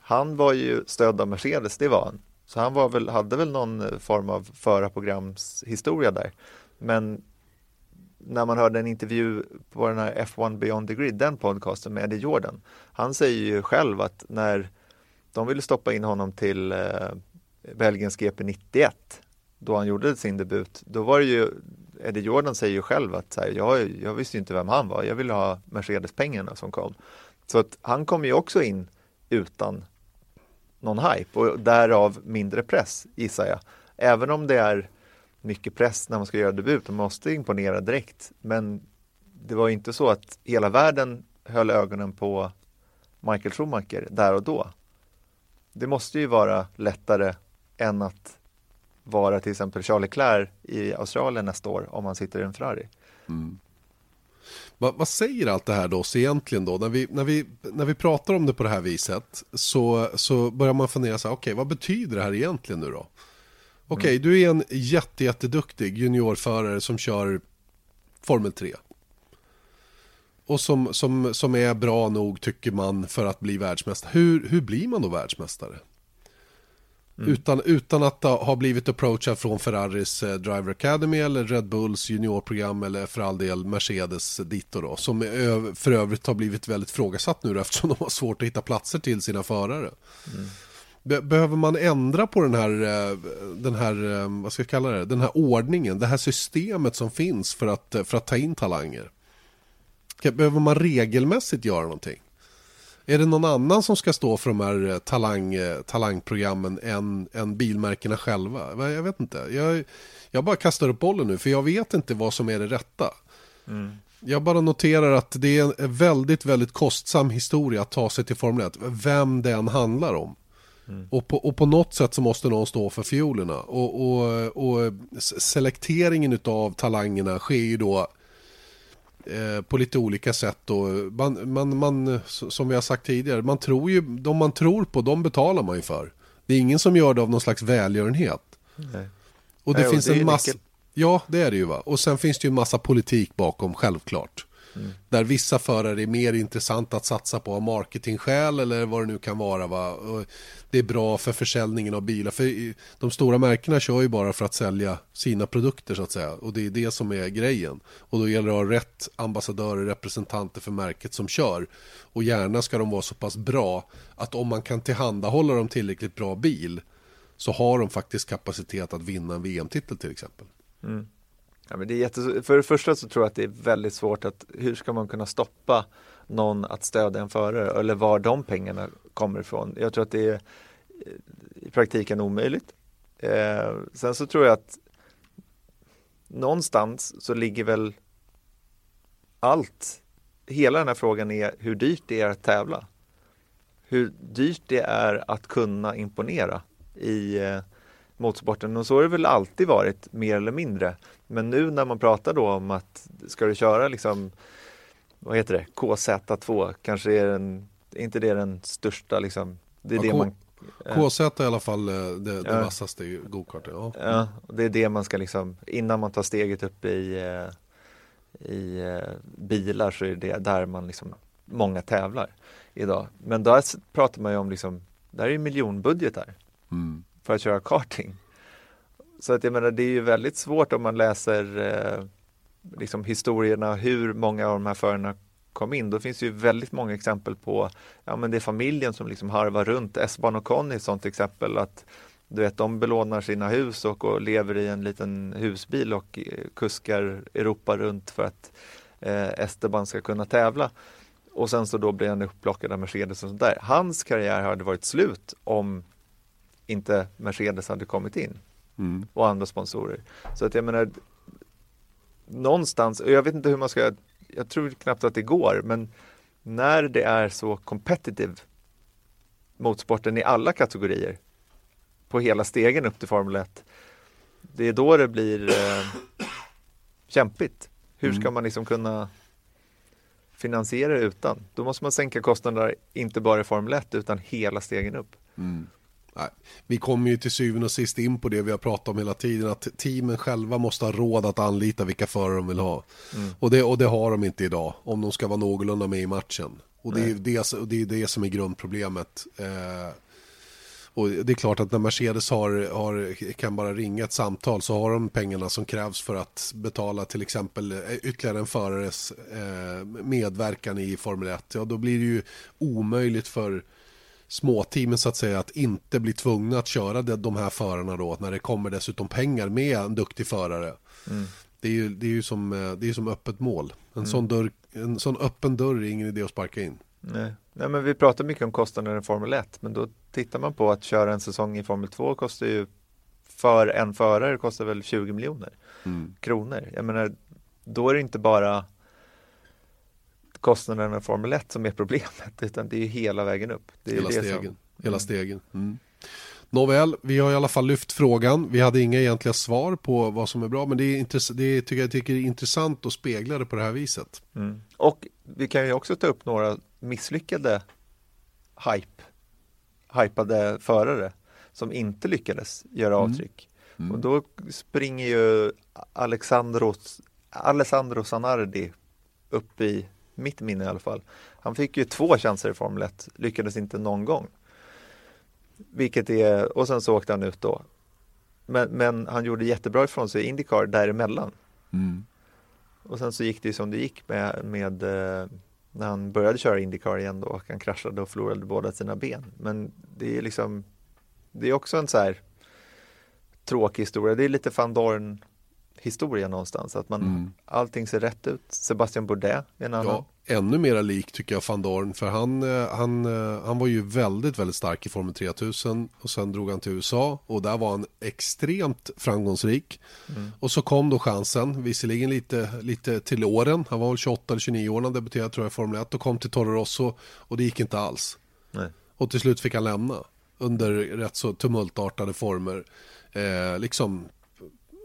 Han var ju stödd av Mercedes, det var han. Så han var väl, hade väl någon form av förarprogramshistoria där. Men när man hörde en intervju på den här F1 Beyond the Grid, den podcasten med Eddie Jordan. Han säger ju själv att när de ville stoppa in honom till eh, Belgiens GP 91, då han gjorde sin debut, då var det ju Eddie Jordan säger ju själv att så här, jag, jag visste ju inte vem han var, jag ville ha Mercedes-pengarna som kom. Så att han kom ju också in utan någon hype och därav mindre press gissar jag. Även om det är mycket press när man ska göra debut och man måste imponera direkt. Men det var ju inte så att hela världen höll ögonen på Michael Schumacher där och då. Det måste ju vara lättare än att vara till exempel Charles Leclerc i Australien nästa år om man sitter i en Ferrari. Mm. Vad, vad säger allt det här då oss egentligen då? När vi, när, vi, när vi pratar om det på det här viset så, så börjar man fundera så här, okej vad betyder det här egentligen nu då? Okej, du är en jätte, jätteduktig juniorförare som kör Formel 3. Och som, som, som är bra nog tycker man för att bli världsmästare. Hur, hur blir man då världsmästare? Utan, utan att ha blivit approachad från Ferraris eh, Driver Academy eller Red Bulls juniorprogram eller för all del Mercedes Dito då. Som för övrigt har blivit väldigt frågasatt nu eftersom de har svårt att hitta platser till sina förare. Be- behöver man ändra på den här, eh, den här, eh, vad ska jag kalla det, den här ordningen, det här systemet som finns för att, för att ta in talanger? Behöver man regelmässigt göra någonting? Är det någon annan som ska stå för de här eh, talang, talangprogrammen än, än bilmärkena själva? Va, Jag vet inte. Jag, jag bara kastar upp bollen nu för jag vet inte vad som är det rätta. Jag bara noterar att det är en väldigt, väldigt kostsam historia att ta sig till Formel 1. Vem den handlar om. Och, på, och på något sätt så måste någon stå för fiolerna. Och, och, och selekteringen av talangerna sker ju då eh, på lite olika sätt. Då. Man, man, man, som vi har sagt tidigare, man tror ju, de man tror på, de betalar man ju för. Det är ingen som gör det av någon slags välgörenhet. Nej. Och det Nej, och finns det är ju en massa... Ja, det är det ju va. Och sen finns det ju en massa politik bakom, självklart. Mm. Där vissa förare är mer intressanta att satsa på av marketingskäl eller vad det nu kan vara. Va? Och det är bra för försäljningen av bilar. För de stora märkena kör ju bara för att sälja sina produkter så att säga. Och det är det som är grejen. Och då gäller det att ha rätt ambassadörer, representanter för märket som kör. Och gärna ska de vara så pass bra att om man kan tillhandahålla dem tillräckligt bra bil så har de faktiskt kapacitet att vinna en VM-titel till exempel. Mm. Ja, men det är jättes... För det första så tror jag att det är väldigt svårt att hur ska man kunna stoppa någon att stödja en förare eller var de pengarna kommer ifrån. Jag tror att det är eh, i praktiken omöjligt. Eh, sen så tror jag att någonstans så ligger väl allt, hela den här frågan är hur dyrt det är att tävla. Hur dyrt det är att kunna imponera i eh, motorsporten och så har det väl alltid varit mer eller mindre. Men nu när man pratar då om att ska du köra liksom vad heter det, KZ2 kanske är den, inte det den största liksom, det är Ja, det K- man KZ är i alla fall eh, det, det Ja. vassaste i. Ja. Ja, det är det man ska liksom, innan man tar steget upp i, eh, i eh, bilar så är det där man liksom, många tävlar idag. Men där pratar man ju om liksom, där är ju miljonbudgetar Mm för att köra karting. Så att jag menar, det är ju väldigt svårt om man läser eh, liksom historierna, hur många av de här förarna kom in. Då finns det ju väldigt många exempel på, ja men det är familjen som liksom harvar runt. Esban och Conny är ett sånt exempel att du vet, de belånar sina hus och, och lever i en liten husbil och eh, kuskar Europa runt för att eh, Esteban ska kunna tävla. Och sen så då blir han upplockad av Mercedes och sånt där. Hans karriär hade varit slut om inte Mercedes hade kommit in Mm. och andra sponsorer. Så att jag menar någonstans, och jag vet inte hur man ska, jag tror knappt att det går, men när det är så competitive motorsporten i alla kategorier på hela stegen upp till Formel 1, det är då det blir eh, kämpigt. Hur ska man liksom kunna finansiera det utan? Då måste man sänka kostnaderna, inte bara i Formel 1 utan hela stegen upp. Nej. Vi kommer ju till syvende och sist in på det vi har pratat om hela tiden, att teamen själva måste ha råd att anlita vilka förare de vill ha. Och, det, och det har de inte idag, om de ska vara någorlunda med i matchen. Och det är det, och det, är det som är grundproblemet. Eh, och det är klart att när Mercedes har, har, kan bara ringa ett samtal så har de pengarna som krävs för att betala till exempel eh, ytterligare en förares eh, medverkan i Formel 1. Ja, då blir det ju omöjligt för småteamen så att säga att inte bli tvungna att köra de, de här förarna då när det kommer dessutom pengar med en duktig förare. Det är ju, det är ju som, eh, det är som öppet mål. En, sån dörr, en sån öppen dörr är ingen idé att sparka in. Nej. Nej, men vi pratar mycket om kostnader i Formel 1, men då tittar man på att köra en säsong i Formel 2 kostar ju för en förare kostar väl 20 miljoner kronor. Jag menar, då är det inte bara kostnaderna i Formel 1 som är problemet, utan det är ju hela vägen upp. Det är Hela det stegen. Som, Hela stegen. Mm. Nåväl, vi har i alla fall lyft frågan. Vi hade inga egentliga svar på vad som är bra, men det, är intress- det tycker jag tycker är intressant att spegla det på det här viset. mm. Och vi kan ju också ta upp några misslyckade hype, hypade förare som inte lyckades göra avtryck. Och då springer ju Alexandro, Alessandro Zanardi upp i mitt minne i alla fall. Han fick ju två chanser i Formel 1, lyckades inte någon gång. Vilket är, och sen så åkte han ut då. Men, men han gjorde jättebra ifrån sig i Indycar däremellan. Och sen så gick det ju som det gick med, med eh, när han började köra Indycar igen då och han kraschade och förlorade båda sina ben. Men det är liksom, det är också en så här tråkig historia. Det är lite van Dorn historia någonstans. Att man, allting ser rätt ut. Sebastian Bourdais är en annan. Ja, ännu mera lik tycker jag van Dorn. För han, eh, han, eh, han var ju väldigt, väldigt stark i Formel 3000 och sen drog han till USA och där var han extremt framgångsrik. Och så kom då chansen, visserligen lite, lite till åren. Han var väl 28 eller 29 år när han debuterade tror jag i Formel 1 och kom till Toro Rosso och det gick inte alls. Nej. Och till slut fick han lämna under rätt så tumultartade former. Eh, liksom,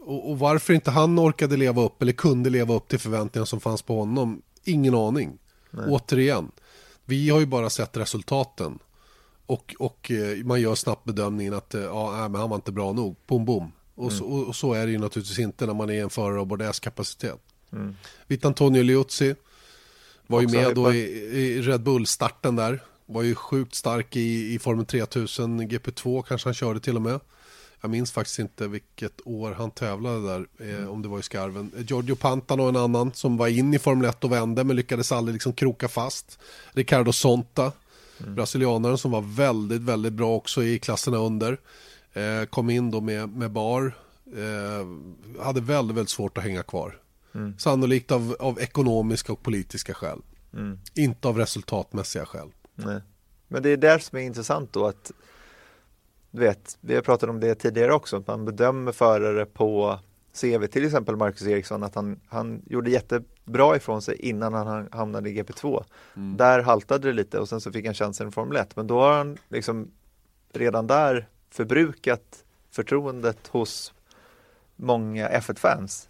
och, och varför inte han orkade leva upp eller kunde leva upp till förväntningarna som fanns på honom, ingen aning. Återigen, vi har ju bara sett resultaten. Och, och eh, man gör snabbt bedömningen att eh, ja, nej, men han var inte bra nog, bom bom. Och, så, och, så är det ju naturligtvis inte när man är en förare av Bordeaux kapacitet. Vid Antonio Liuzzi Var ju Också med då i, i Red Bull-starten där. Var ju sjukt stark i, i Formel 3000 GP2 kanske han körde till och med. Jag minns faktiskt inte vilket år han tävlade där, eh, om det var i skarven. Giorgio Pantano en annan som var in i Formel 1 och vände men lyckades aldrig liksom kroka fast. Ricardo Sonta, brasilianaren som var väldigt, väldigt bra också i klasserna under. Eh, kom in då med, med bar. Eh, hade väldigt, väldigt svårt att hänga kvar. Sannolikt av, av ekonomiska och politiska skäl. Inte av resultatmässiga skäl. Nej. Men det är där som är intressant då att du vet, vi har pratat om det tidigare också, att man bedömer förare på CV, till exempel Marcus Eriksson, att han, han gjorde jättebra ifrån sig innan han hamnade i GP2. Där haltade det lite och sen så fick han chansen i Formel 1, men då har han liksom redan där förbrukat förtroendet hos många F1-fans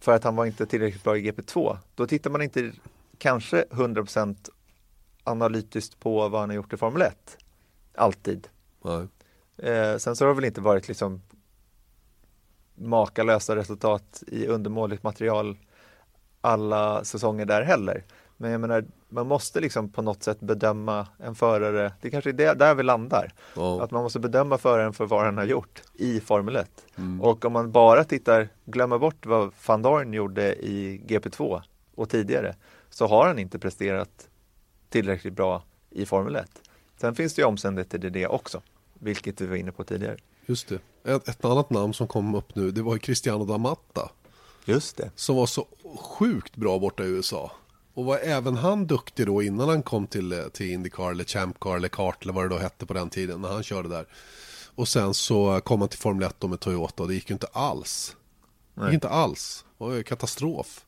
för att han var inte tillräckligt bra i GP2. Då tittar man inte kanske 100% analytiskt på vad han har gjort i Formel 1. Alltid. Nej. Eh, sen så har det väl inte varit liksom makalösa resultat i undermåligt material alla säsonger där heller. Men jag menar, man måste liksom på något sätt bedöma en förare, det kanske är det, där vi landar, Ja. att man måste bedöma föraren för vad han har gjort i Formel 1. Och om man bara tittar, glömmer bort vad van Dorn gjorde i GP2 och tidigare, så har han inte presterat tillräckligt bra i Formel 1. Sen finns det ju omständigheter i det också, vilket vi var inne på tidigare. Just det. Ett, ett annat namn som kom upp nu, det var ju Cristiano D'Amatta. Just det. Som var så sjukt bra borta i USA. Och var även han duktig då innan han kom till, eh, till Indycar eller Champ Car eller Kart eller vad det då hette på den tiden när han körde där. Och sen så kom han till Formel 1 då med Toyota och det gick ju inte alls. Det gick inte alls. Det var ju katastrof.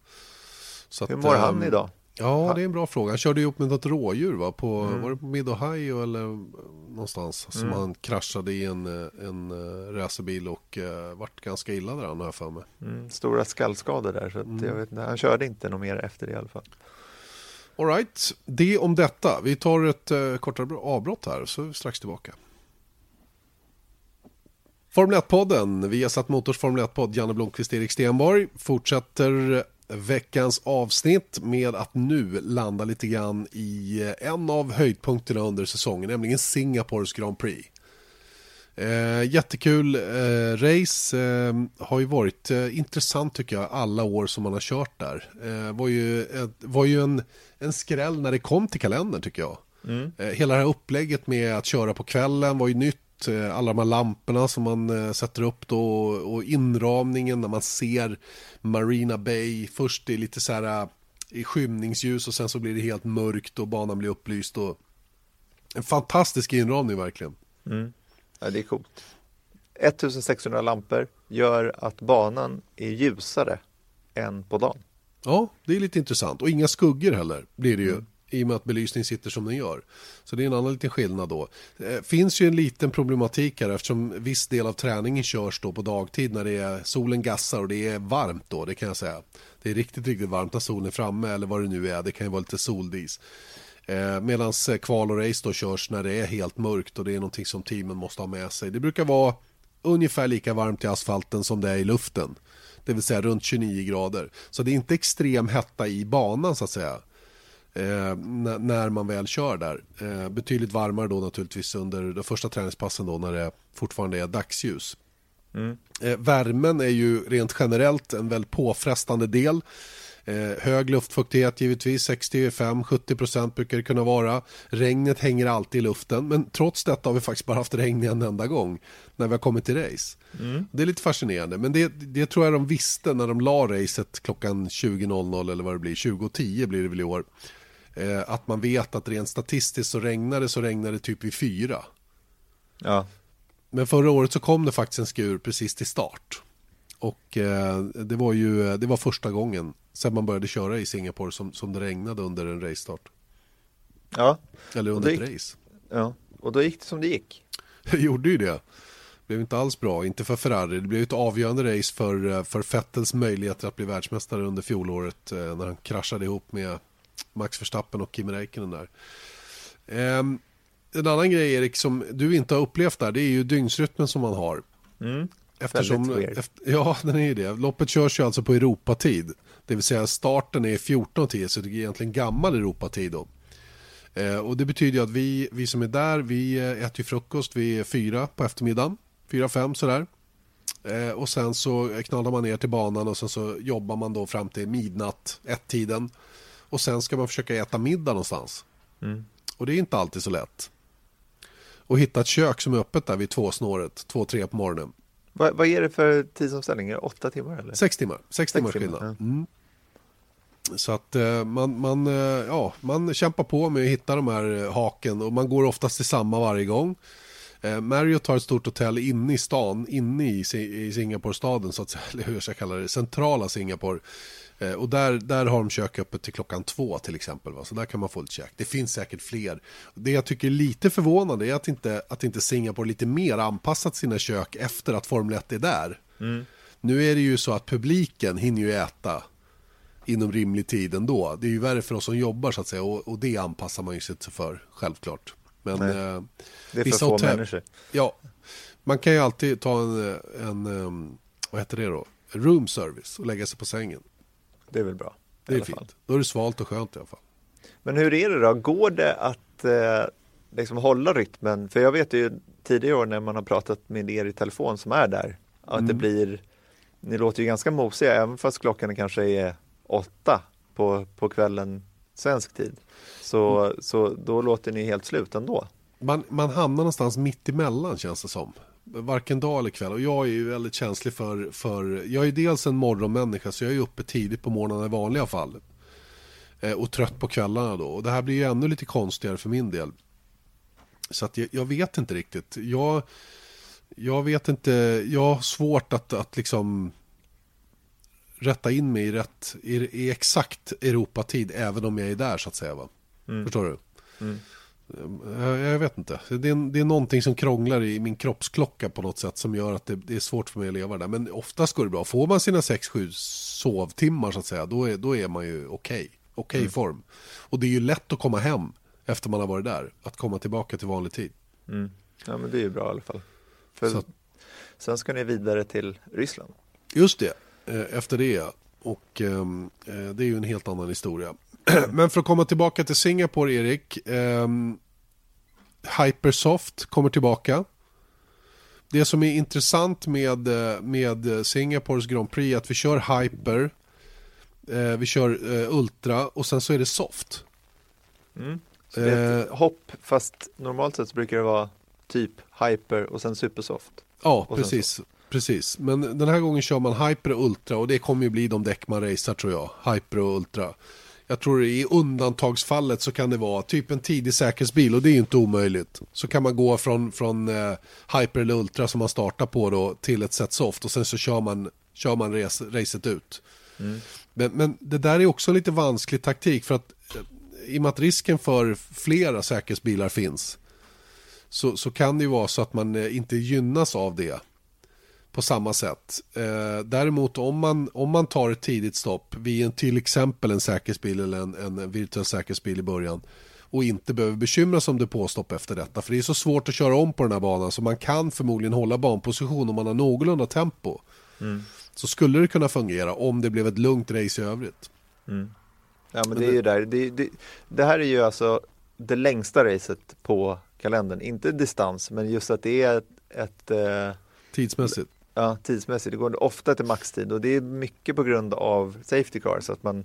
Så Hur att, mår han ehm, idag? Ja, det är en bra fråga. Han körde ihop med något rådjur va? På, Mm. Var det på Mid-Ohio eller eh, någonstans? Som han kraschade i en, eh, en uh, racerbil och uh, vart ganska illa där han har jag för mig. Mm, stora skallskador där, så att jag vet inte, han körde inte något mer efter det i alla fall. Alright, det om detta. Vi tar ett uh, kortare avbrott här så är vi strax tillbaka. Formel 1-podden, vi har satt Motors Formel 1-podd, Janne Blomqvist, Erik Stenborg, fortsätter veckans avsnitt med att nu landa lite grann i en av höjdpunkterna under säsongen, nämligen Singapores Grand Prix. Eh, jättekul eh, race, eh, har ju varit eh, intressant tycker jag alla år som man har kört där. Eh, var ju, var ju en, en skräll när det kom till kalendern tycker jag. Eh, hela det här upplägget med att köra på kvällen var ju nytt. Eh, Alla de här lamporna som man eh, sätter upp då och, inramningen när man ser Marina Bay. Först i lite så här eh, i skymningsljus och sen så blir det helt mörkt och banan blir upplyst. Och... En fantastisk inramning verkligen. Ja, det är coolt. 1600 lampor gör att banan är ljusare än på dagen. Ja, det är lite intressant. Och inga skuggor heller blir det ju. I och med att belysningen sitter som den gör. Så det är en annan liten skillnad då. Det finns ju en liten problematik här eftersom viss del av träningen körs då på dagtid när det är solen gassar och det är varmt då, det kan jag säga. Det är riktigt, riktigt varmt när solen är framme eller vad det nu är. Det kan ju vara lite soldis. Eh, Medan eh, kval och race då körs när det är helt mörkt och det är någonting som teamen måste ha med sig. Det brukar vara ungefär lika varmt i asfalten som det är i luften. Det vill säga runt 29 grader. Så det är inte extrem hetta i banan så att säga. Eh, när, man väl kör där. Eh, betydligt varmare då naturligtvis under de första träningspassen då när det fortfarande är dagsljus. Eh, värmen är ju rent generellt en väldigt påfrestande del. Hög luftfuktighet givetvis, 65-70% brukar det kunna vara. Regnet hänger alltid i luften, men trots detta har vi faktiskt bara haft regn en enda gång när vi har kommit till race. Det är lite fascinerande, men det, det tror jag de visste när de la racet klockan 20.00 eller vad det blir, 20.10 blir det väl i år. Eh, att man vet att rent statistiskt så regnar det så regnar det typ vid fyra. Ja, Men förra året så kom det faktiskt en skur precis till start. Och eh, det var ju det var första gången sen man började köra i Singapore som, som det regnade under en racestart. ja, Eller under det ett gick- race. ja. och då gick det som det gick. Det gjorde ju det. Det blev inte alls bra, inte för Ferrari. Det blev ett avgörande race för, eh, för Vettels möjligheter att bli världsmästare under fjolåret eh, när han kraschade ihop med Max Verstappen och Kimi Räikkönen där. Ehm, en annan grej Erik som du inte har upplevt där det är ju dygnsrytmen som man har. Eftersom, Väldigt weird. efter, ja, den är ju det. Loppet körs ju alltså på Europatid. Det vill säga starten är 14.10 så det är egentligen gammal Europatid då. Eh, och det betyder ju att vi, vi som är där, vi eh, äter ju frukost vid fyra på eftermiddagen. Fyra, fem sådär. Eh, och sen så knallar man ner till banan och sen så jobbar man då fram till midnatt, ett-tiden. Och sen ska man försöka äta middag någonstans. Och det är inte alltid så lätt. Och hitta ett kök som är öppet där vid tvåsnåret, två, tre på morgonen. Vad, vad är det för tidsomställning? Åtta timmar eller? Sex timmar, sex timmars timmar, skillnad. ja. Mm. Så att eh, man, man, eh, ja, man kämpar på med att hitta de här eh, haken och man går oftast till samma varje gång. Marriott har ett stort hotell inne i stan, inne i, i Singapore-staden så att säga, eller hur jag ska kalla det, centrala Singapore. Eh, och där, där har de kök öppet till klockan två till exempel, va? så där kan man få ett käk. Det finns säkert fler. Det jag tycker är lite förvånande är att inte, att inte Singapore lite mer anpassat sina kök efter att Formel 1 är där. Nu är det ju så att publiken hinner ju äta inom rimlig tid ändå. Det är ju värre för oss som jobbar så att säga och, och det anpassar man ju sig för, självklart. Men Nej. eh, Det är för vissa få hotell- människor. Ja, man kan ju alltid ta en, en um, vad heter det då, room service och lägga sig på sängen. Det är väl bra. Det är fall. fint. Då är det svalt och skönt i alla fall. Men hur är det då? Går det att eh, liksom hålla rytmen? För jag vet ju tidigare år när man har pratat med er i telefon som är där, att det blir, ni låter ju ganska mosiga även fast klockan kanske är åtta på, på kvällen svensk tid. Så, så då låter ni helt slut ändå. Man, man hamnar någonstans mitt emellan känns det som. Varken dag eller kväll. Och jag är ju väldigt känslig för, för jag är dels en morgonmänniska så jag är uppe tidigt på morgonen i vanliga fall. Eh, och trött på kvällarna då. Och det här blir ju ännu lite konstigare för min del. Så att jag, jag vet inte riktigt. Jag, jag vet inte, jag har svårt att, att liksom rätta in mig i rätt, i, i exakt Europatid även om jag är där så att säga va. Förstår du? Jag, jag vet inte. Det är, det är någonting som krånglar i min kroppsklocka på något sätt som gör att det, det är svårt för mig att leva där. Men oftast går det bra. Får man sina 6-7 sovtimmar så att säga, då är, då är man ju okej. Okej form. Och det är ju lätt att komma hem efter man har varit där. Att komma tillbaka till vanlig tid. Ja men det är ju bra i alla fall. För Så Sen ska ni vidare till Ryssland. Just det, eh, efter det. Och ehm, eh, det är ju en helt annan historia. Men för att komma tillbaka till Singapore, Erik. ehm, Hypersoft kommer tillbaka. Det som är intressant med, eh, med Singapores Grand Prix är att vi kör Hyper, eh, vi kör eh, Ultra och sen så är det Soft. Så det är ett Eh. hopp fast normalt sett så brukar det vara typ hyper och sen supersoft. Ja, precis. Precis, men den här gången kör man Hyper och Ultra och det kommer ju bli de däck man racear tror jag. Hyper och Ultra. Jag tror i undantagsfallet så kan det vara typ en tidig säkerhetsbil och det är ju inte omöjligt. Så kan man gå från, från eh, Hyper eller Ultra som man startar på då till ett set soft och sen så kör man, kör man race, racet ut. Men, men det där är också en lite vansklig taktik för att eh, i och med att risken för flera säkerhetsbilar finns så, så kan det ju vara så att man eh, inte gynnas av det på samma sätt. Eh, däremot om man, om man tar ett tidigt stopp vid en, till exempel en säkerhetsbil eller en, en virtuell säkerhetsbil i början och inte behöver bekymra sig om depåstopp efter detta. För det är så svårt att köra om på den här banan så man kan förmodligen hålla banposition om man har någorlunda tempo. Så skulle det kunna fungera om det blev ett lugnt race i övrigt. Ja men det är ju där, det, det, det här är ju alltså det längsta racet på kalendern. Inte distans men just att det är ett, ett eh, Tidsmässigt. Ja, tidsmässigt, det går ofta till maxtid och det är mycket på grund av Safety Car så att man,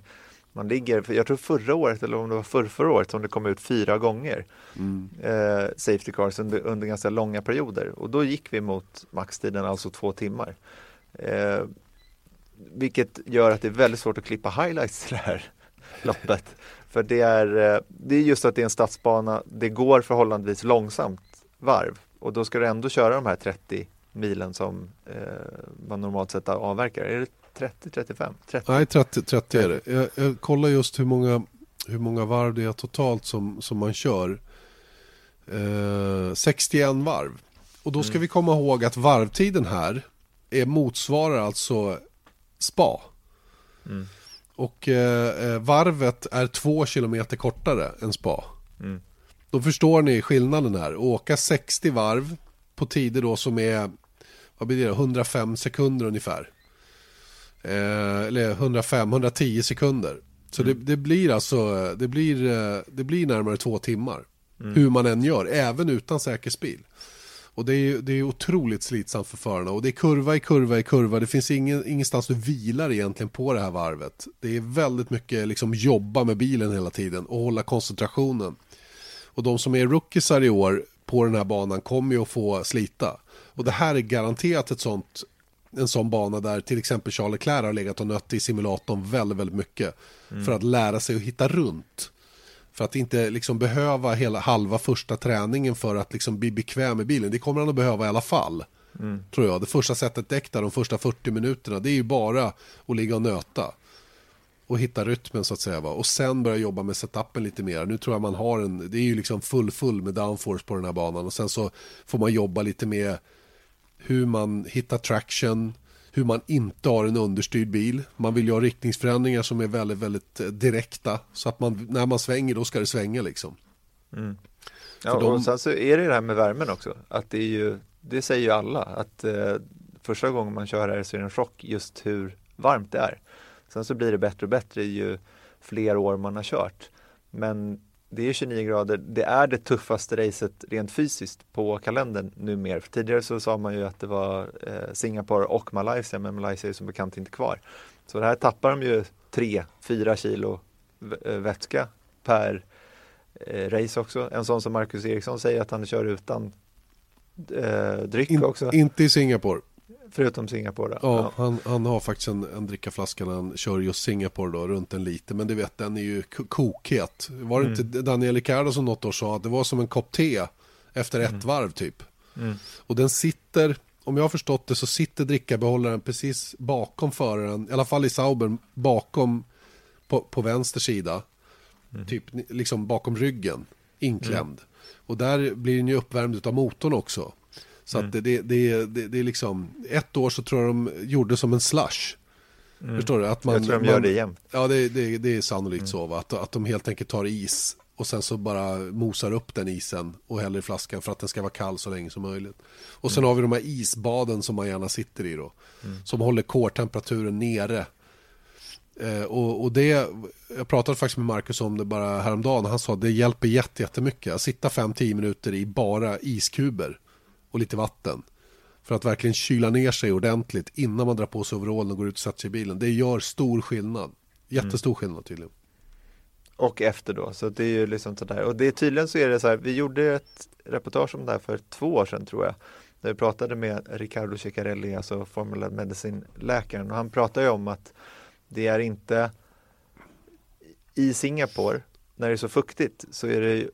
man ligger, jag tror förra året eller om det var förra, förra året som det kom ut fyra gånger eh, Safety Cars under, under ganska långa perioder och då gick vi mot maxtiden, alltså två timmar. Eh, vilket gör att det är väldigt svårt att klippa highlights till det här loppet. För det är, eh, det är just att det är en stadsbana, det går förhållandevis långsamt varv och då ska du ändå köra de här 30 milen som eh, man normalt sett avverkar. Är det 30, 35? 30? Nej, 30, 30 är det. Jag, jag kollar just hur många, hur många varv det är totalt som, som man kör. Eh, 61 varv. Och då ska vi komma ihåg att varvtiden här är, motsvarar alltså spa. Och eh, eh, varvet är två kilometer kortare än spa. Då förstår ni skillnaden här. Åka 60 varv på tider då som är, vad blir det, 105 sekunder ungefär. Eh, eller 105, 110 sekunder. Så Mm. det, det blir alltså, det blir, eh, det blir närmare två timmar. Mm. Hur man än gör, även utan säkerhetsbil. Och det är det är otroligt slitsamt för förarna. Och det är kurva i kurva i kurva. Det finns ingen, ingenstans du vilar egentligen på det här varvet. Det är väldigt mycket liksom jobba med bilen hela tiden och hålla koncentrationen. Och de som är rookiesar i år på den här banan kommer ju att få slita. Och det här är garanterat ett sånt, en sån bana där till exempel Charles Leclerc har legat och nött i simulatorn väldigt, väldigt mycket. För att lära sig att hitta runt. För att inte liksom behöva hela halva första träningen för att liksom bli bekväm med bilen. Det kommer han att behöva i alla fall. Tror jag. Det första sättet däck där, de första 40 minuterna, det är ju bara att ligga och nöta. Och hitta rytmen så att säga. Va? Och sen börja jobba med setupen lite mer. Nu tror jag man har en, det är ju liksom full full med downforce på den här banan. Och sen så får man jobba lite med hur man hittar traction, hur man inte har en understyrd bil. Man vill ju ha riktningsförändringar som är väldigt, väldigt eh, direkta. Så att man, när man svänger, då ska det svänga liksom. Ja, För de- och sen så är det det här med värmen också. Att det är ju, det säger ju alla, att eh, första gången man kör här så är det en chock just hur varmt det är. Sen så blir det bättre och bättre ju fler år man har kört. Men det är 29 grader, det är det tuffaste racet rent fysiskt på kalendern numera. För tidigare så sa man ju att det var eh, Singapore och Malaysia, men Malaysia är som bekant inte kvar. Så det här tappar de ju 3-4 kilo eh, vätska per eh, race också. En sån som Marcus Eriksson säger att han kör utan eh, dryck In, också, inte i Singapore. Förutom Singapore. Då. Ja, Han, han har faktiskt en, en drickaflaska när han kör just Singapore då, runt en liter. Men du vet, den är ju kokhet. Var det inte Daniel Ricciardo som något år sa att det var som en kopp te efter ett varv typ. Och den sitter, om jag har förstått det så sitter drickabehållaren precis bakom föraren, i alla fall i Sauber, bakom på, på vänster sida. Typ liksom bakom ryggen, inklämd. Och där blir den ju uppvärmd av motorn också. Så att det, det, det, det, det är liksom, ett år så tror jag de gjorde som en slush. Förstår du? Att man, Jag tror de man, gör det jämt. Ja, det, det, det är sannolikt så. Va? Att, att de helt enkelt tar is och sen så bara mosar upp den isen och häller i flaskan för att den ska vara kall så länge som möjligt. Och sen har vi de här isbaden som man gärna sitter i då. Som håller kårtemperaturen nere. Eh, och, och det, jag pratade faktiskt med Marcus om det bara häromdagen. Han sa att det hjälper jätte, jättemycket. Att sitta 5-10 minuter i bara iskuber och lite vatten. För att verkligen kyla ner sig ordentligt innan man drar på sig overallen och går ut och sätter sig i bilen. Det gör stor skillnad. Jättestor skillnad tydligen. Och efter då, så det är ju liksom sådär. Och det är tydligen så är det så här, vi gjorde ett reportage om det här för två år sedan tror jag. Där vi pratade med Riccardo Ceccarelli, alltså Formula Medicine-läkaren. Och han pratar ju om att det är inte i Singapore, när det är så fuktigt, så är det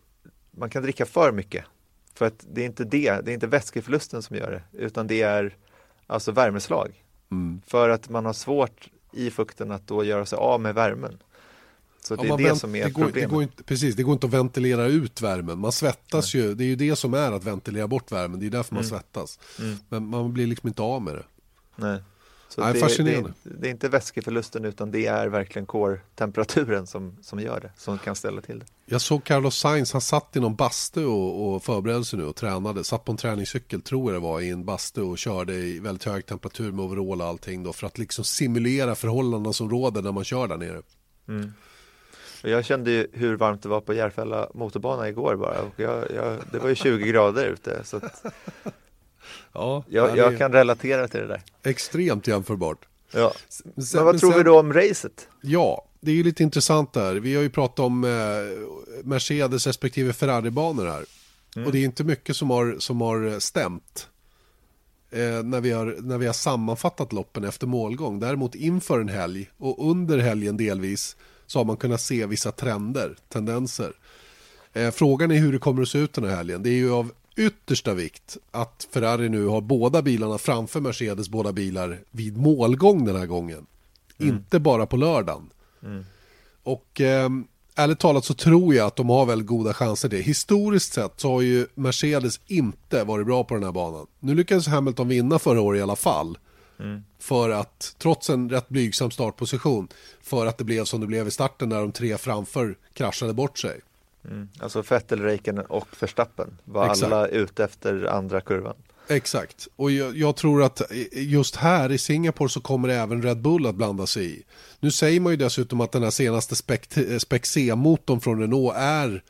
man kan dricka för mycket. För att det är inte det, det är inte vätskeförlusten som gör det, utan det är alltså värmeslag. För att man har svårt i fukten att då göra sig av med värmen. Så det Ja, är det vänt- som är det går, det problemet. går inte, Precis, det går inte att ventilera ut värmen. Man svettas ju. Det är ju det som är att ventilera bort värmen. Det är därför man Mm. svettas. Men man blir liksom inte av med det. Nej. Så Nej, det, fascinerande. Det, det är inte vätskeförlusten utan det är verkligen core-temperaturen som, som gör det, som kan ställa till det. Jag såg Carlos Sainz, han satt i någon bastu och, och förberedde sig nu och tränade. Satt på en träningscykel, tror jag det var, i en bastu och körde i väldigt hög temperatur med overall och allting då. För att liksom simulera förhållandena som råder när man kör där nere. Och jag kände ju hur varmt det var på Järfälla motorbana igår bara. Och jag, jag, det var ju 20 grader ute. Så att Ja, jag, är jag kan relatera till det där. Extremt jämförbart. Ja. Sen- Men vad men tror sen- vi då om racet? Ja, det är ju lite intressant där. Vi har ju pratat om eh, Mercedes respektive Ferrari-banor här. Och det är inte mycket som har, som har stämt. Eh, när, vi har, när vi har sammanfattat loppen efter målgång. Däremot inför en helg och under helgen delvis så har man kunnat se vissa trender, tendenser. Eh, frågan är hur det kommer att se ut den här helgen. Det är ju av yttersta vikt att Ferrari nu har båda bilarna framför Mercedes båda bilar vid målgång den här gången. Inte bara på lördagen. Och eh, ärligt talat så tror jag att de har väldigt goda chanser det. Historiskt sett så har ju Mercedes inte varit bra på den här banan. Nu lyckades Hamilton vinna förra året i alla fall. För att, trots en rätt blygsam startposition, för att det blev som det blev i starten när de tre framför kraschade bort sig. Alltså Vettel, Räikkönen och Verstappen var Exakt. alla ute efter andra kurvan. Exakt, och jag, jag, tror att just här i Singapore så kommer även Red Bull att blanda sig i. Nu säger man ju dessutom att den här senaste Spec C-motorn från Renault är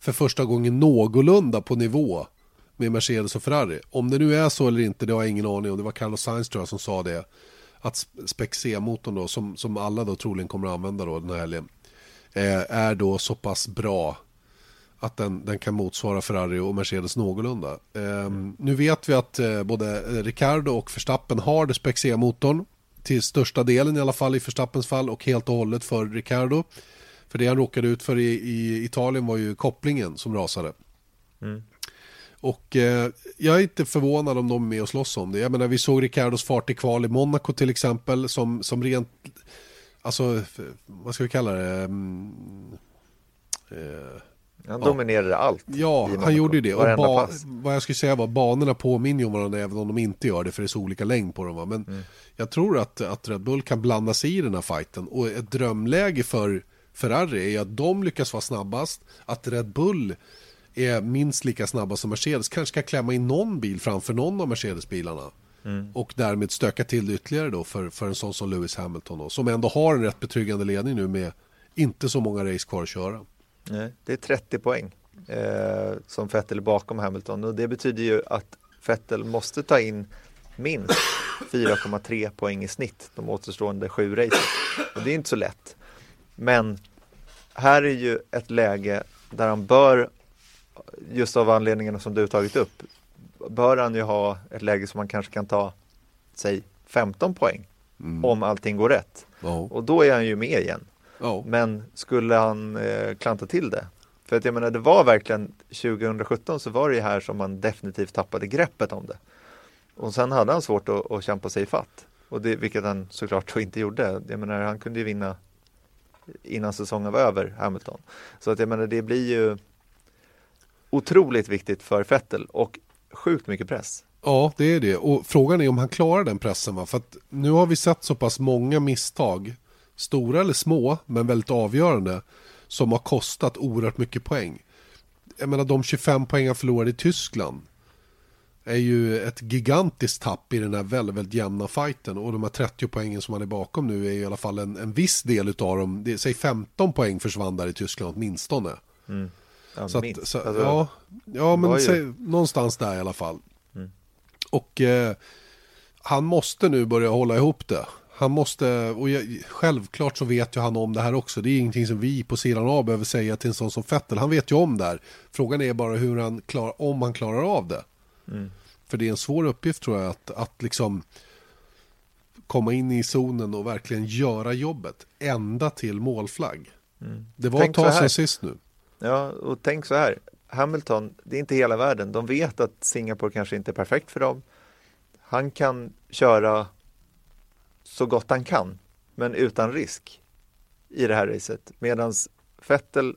för första gången någorlunda på nivå med Mercedes och Ferrari. Om det nu är så eller inte, det har jag ingen aning om. Det var Carlos Sainz tror jag som sa det. Att Spec C-motorn då, som, som alla då troligen kommer att använda då den här helgen, eh, är då så pass bra att den, den kan motsvara Ferrari och Mercedes någorlunda. Mm. Nu vet vi att eh, både Ricardo och Verstappen har det Spec C-motorn till största delen i alla fall i Verstappens fall och helt och hållet för Ricardo. För det han råkade ut för i, i Italien var ju kopplingen som rasade. Mm. Och eh, jag är inte förvånad om de är med och slåss om det. Jag menar vi såg Ricardos fart i kval i Monaco till exempel som, som rent, alltså vad ska vi kalla det? Mm, eh, han dominerade ja. allt. Ja, han gjorde ju det. Och ba, vad jag skulle säga var banorna påminner om varandra även om de inte gör det för det är så olika längd på dem. Va? Men mm. jag tror att, att Red Bull kan blanda sig i den här fighten. Och ett drömläge för Ferrari är att de lyckas vara snabbast. Att Red Bull är minst lika snabba som Mercedes. Kanske ska klämma in någon bil framför någon av Mercedes-bilarna. Mm. Och därmed stöka till det ytterligare då för, för en sån som Lewis Hamilton. Då, som ändå har en rätt betryggande ledning nu med inte så många race kvar att köra. Nej, det är 30 poäng eh, som Vettel är bakom Hamilton och det betyder ju att Vettel måste ta in minst 4,3 poäng i snitt de återstående sju racen. Och det är inte så lätt. Men här är ju ett läge där han bör, just av anledningarna som du tagit upp, bör han ju ha ett läge som man kanske kan ta, säg 15 poäng mm. om allting går rätt. Oh. Och då är han ju med igen. Oh. Men skulle han eh, klanta till det? För att jag menar, det var verkligen 2017 så var det ju här som man definitivt tappade greppet om det. Och sen hade han svårt att, att kämpa sig fatt. Och det, vilket han såklart inte gjorde. Jag menar, han kunde ju vinna innan säsongen var över, Hamilton. Så att jag menar, det blir ju otroligt viktigt för Vettel och sjukt mycket press. Ja, det är det. Och frågan är om han klarar den pressen. Va? För att nu har vi sett så pass många misstag stora eller små, men väldigt avgörande, som har kostat oerhört mycket poäng. Jag menar de 25 poäng han förlorade i Tyskland är ju ett gigantiskt tapp i den här väldigt, väldigt jämna fighten och de här 30 poängen som han är bakom nu är i alla fall en, en viss del av dem, det, säg 15 poäng försvann där i Tyskland åtminstone. Mm. Ja, så att, så, alltså, ja, ja, men säg, någonstans där i alla fall. Mm. Och eh, han måste nu börja hålla ihop det. Han måste, och jag, självklart så vet ju han om det här också. Det är ingenting som vi på sidan av behöver säga till en sån som Fettel. Han vet ju om det här. Frågan är bara hur han klar, om han klarar av det. Mm. För det är en svår uppgift tror jag att, att liksom komma in i zonen och verkligen göra jobbet ända till målflagg. Mm. Det var ett tag sedan sist nu. Ja, och tänk så här. Hamilton, det är inte hela världen. De vet att Singapore kanske inte är perfekt för dem. Han kan köra så gott han kan, men utan risk i det här racet. Medan Vettel,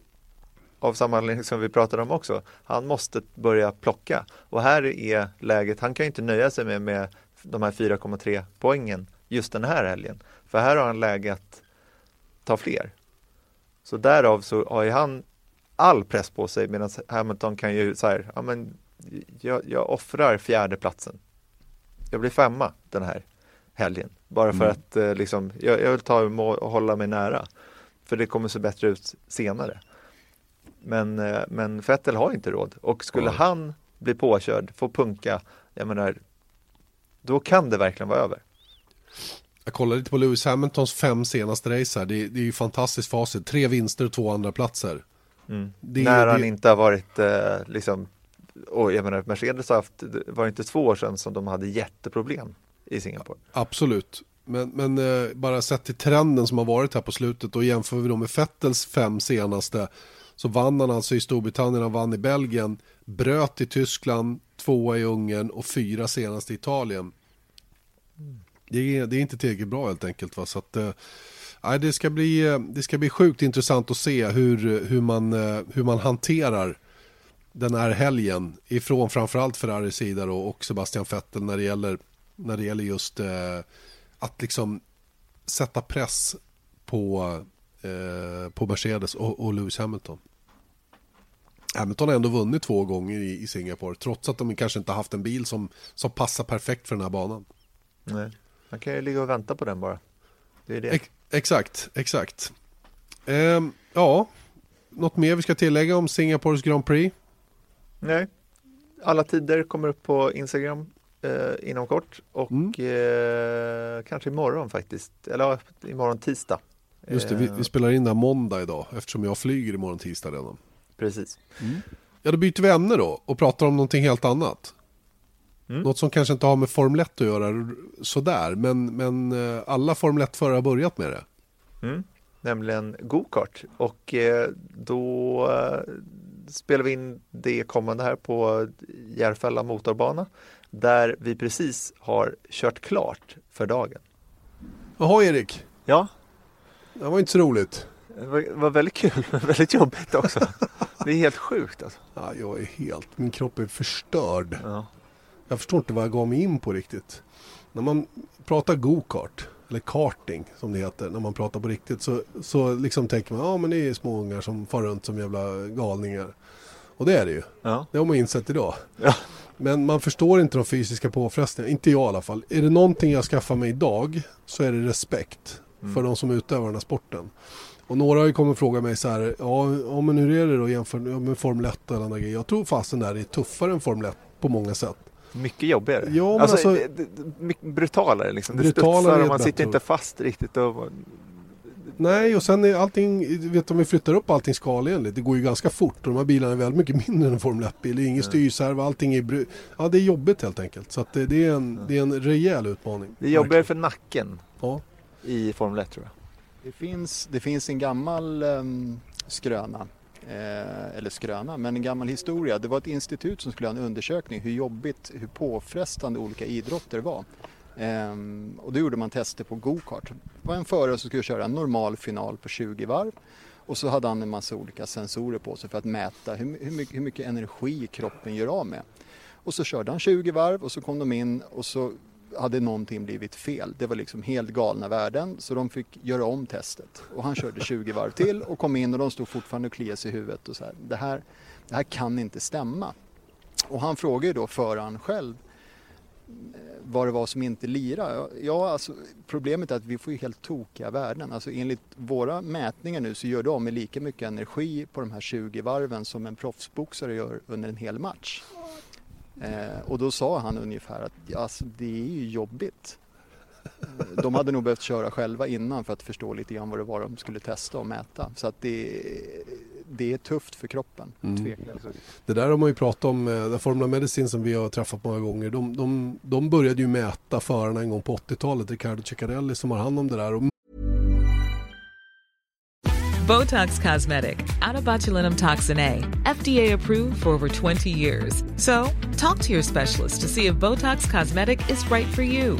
av samma anledning som vi pratade om också, han måste börja plocka. Och här är läget, han kan inte nöja sig med, med de här 4,3 poängen just den här helgen. För här har han läge att ta fler. Så därav så har ju han all press på sig medan Hamilton kan ju så här, ja men jag, jag offrar fjärdeplatsen. Jag blir femma den här helgen. Bara för mm. att eh, liksom, jag, jag, vill ta och hålla mig nära. För det kommer se bättre ut senare. Men, eh, men Vettel har inte råd och skulle mm. han bli påkörd, få punka, jag menar, då kan det verkligen vara över. Jag kollade lite på Lewis Hamiltons fem senaste race här. Det, det är ju fantastiskt facit. Tre vinster och två andra platser. Mm. Det, När han inte har varit eh, liksom, och jag menar Mercedes har haft, var det inte två år sedan som de hade jätteproblem i Singapore. Absolut. Men, men eh, bara sett till trenden som har varit här på slutet och jämför vi då med Fettels fem senaste så vann han alltså i Storbritannien, han vann i Belgien, bröt i Tyskland, tvåa i Ungern och fyra senast i Italien. Det är, det är inte tillräckligt bra helt enkelt. Va? Så att, eh, det, ska bli, eh, det ska bli sjukt intressant att se hur, hur, man, eh, hur man hanterar den här helgen ifrån framförallt Ferraris sida då, och Sebastian Vettel när det gäller när det gäller just eh, att liksom sätta press på, eh, på Mercedes och, och Lewis Hamilton. Hamilton har ändå vunnit två gånger i, i Singapore trots att de kanske inte haft en bil som, som passar perfekt för den här banan. Nej. Man kan ju ligga och vänta på den bara. Det är det. Ex exakt, exakt. Ehm, ja, något mer vi ska tillägga om Singapores Grand Prix? Nej. Alla tider kommer upp på Instagram eh, inom kort och eh, kanske imorgon faktiskt. Eller imorgon tisdag. Just det, vi, Eh, vi spelar in det här måndag idag eftersom jag flyger imorgon tisdag redan. Precis. Ja, då byter vi ämne då och pratar om någonting helt annat. Mm. Något som kanske inte har med Formel 1 att göra sådär, men, men eh, alla Formel 1-förare har börjat med det. Mm. Nämligen go-kart och eh, då eh, spelar vi in det kommande här på Järfälla motorbana där vi precis har kört klart för dagen. Jaha Erik, Ja, det var inte så roligt. det var, var väldigt kul men väldigt jobbigt också. Det är helt sjukt alltså. Ja, jag är helt, min kropp är förstörd. Ja. Jag förstår inte vad jag gav mig in på riktigt. När man pratar go-kart, eller karting som det heter, när man pratar på riktigt så, så liksom tänker man, ja men det är små ungar som far runt som jävla galningar. Och det är det ju. Ja. Det har man insett idag. Ja. Men man förstår inte de fysiska påfrestningarna, inte jag i alla fall. Är det någonting jag skaffar mig idag så är det respekt för de som utövar den här sporten. Och några har ju kommit och frågat mig så här, ja, ja men hur är det då jämfört med Formel 1 och andra grejer? Jag tror fasen där är tuffare än Formel 1 på många sätt. Mycket jobbigare. Ja, men alltså- mycket brutalare liksom. Det Brutalare studsar och man sitter inte fast riktigt. Och, Nej, och sen är allting, vet om vi flyttar upp allting skalenligt, det går ju ganska fort och de här bilarna är väldigt mycket mindre än en Formel 1-bil. Det är ingen styrserv, allting är Ja, det är jobbigt helt enkelt. Så att det, det, är en, det är en rejäl utmaning. det är jobbigare för nacken Ja. i Formel 1 tror jag. Det finns, det finns en gammal um, skröna, eh, eller skröna, men en gammal historia. Det var ett institut som skulle ha en undersökning hur jobbigt, hur påfrestande olika idrotter var. Ehm, och då gjorde man tester på gokart. Det var en förare som skulle köra en normal final på 20 varv och så hade han en massa olika sensorer på sig för att mäta hur, hur, mycket, hur mycket energi kroppen gör av med. Och så körde han 20 varv och så kom de in och så hade någonting blivit fel. Det var liksom helt galna värden så de fick göra om testet. Och han körde 20 varv till och kom in och de stod fortfarande och kliade sig i huvudet och så här. Det här, det här kan inte stämma. Och han frågade ju då föraren själv Eh, vad det var som inte lirade. Ja, alltså, problemet är att vi får ju helt tokiga värden. Alltså, enligt våra mätningar nu så gör de med lika mycket energi på de här 20 varven som en proffsboxare gör under en hel match. Eh, och då sa han ungefär att alltså, det är ju jobbigt. Eh, de hade nog behövt köra själva innan för att förstå lite grann vad det var de skulle testa och mäta. Så att det, det är tufft för kroppen, Mm. Det där har man ju pratat om, eh, den Formula Medicine som vi har träffat många gånger. De, de, de började ju mäta förarna en gång på 80-talet. Riccardo Ceccarelli som har hand om det där. Och Botox Cosmetic, out of botulinum toxin A, FDA approved for over 20 years. So, talk to your specialist to see if Botox Cosmetic is right for you.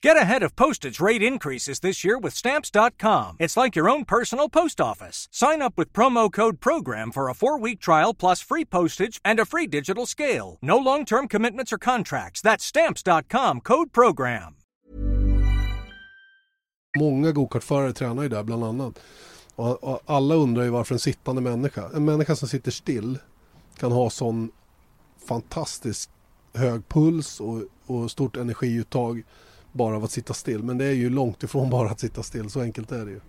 Get ahead of postage rate increases this year with Stamps.com. It's like your own personal post office. Sign up with promo code PROGRAM for a four week trial plus free postage and a free digital scale. No long term commitments or contracts. That's Stamps.com code PROGRAM. Många gokartförare tränar ju där bland annat. Och, och alla undrar ju varför en sittande människa, en människa som sitter still kan ha sån fantastiskt hög puls och, och stort energiuttag bara av att sitta still. Men det är ju långt ifrån bara att sitta still, så enkelt är det ju.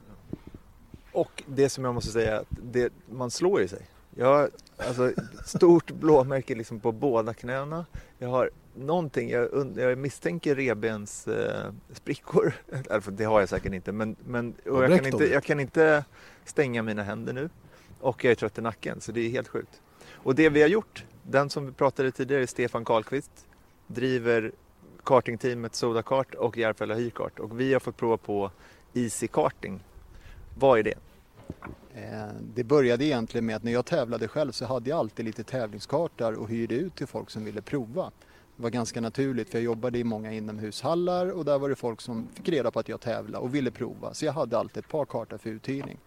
Och det som jag måste säga, att det, man slår i sig. Jag har alltså, stort blåmärke liksom på båda knäna. Jag har någonting, jag, jag misstänker rebens eh, sprickor. Alltså, det har jag säkert inte, men, men och jag, kan inte, jag kan inte stänga mina händer nu. Och jag är trött i nacken, så det är helt sjukt. Och det vi har gjort, den som vi pratade tidigare, Stefan Karlqvist, driver kartingteamet Sodakart och Järfälla Hyrkart. Och vi har fått prova på Easy Karting. Vad är det? Eh, det började egentligen med att när jag tävlade själv så hade jag alltid lite tävlingskartor och hyrde ut till folk som ville prova. Det var ganska naturligt för jag jobbade i många inomhushallar och där var det folk som fick reda på att jag tävlade och ville prova. Så jag hade alltid ett par kartor för uthyrning.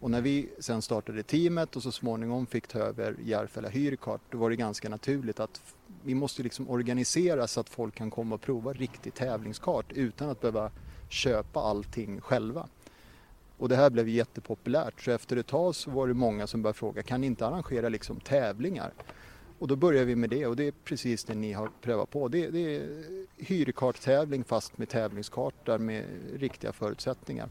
Och när vi sen startade teamet och så småningom fick ta över Järfälla Hyrkart då var det ganska naturligt att vi måste liksom organisera så att folk kan komma och prova riktig tävlingskart utan att behöva köpa allting själva. Och det här blev jättepopulärt så efter ett tag så var det många som började fråga kan ni inte arrangera liksom tävlingar? Och då började vi med det och det är precis det ni har prövat på. Det, det är hyrkarttävling fast med tävlingskartor med riktiga förutsättningar.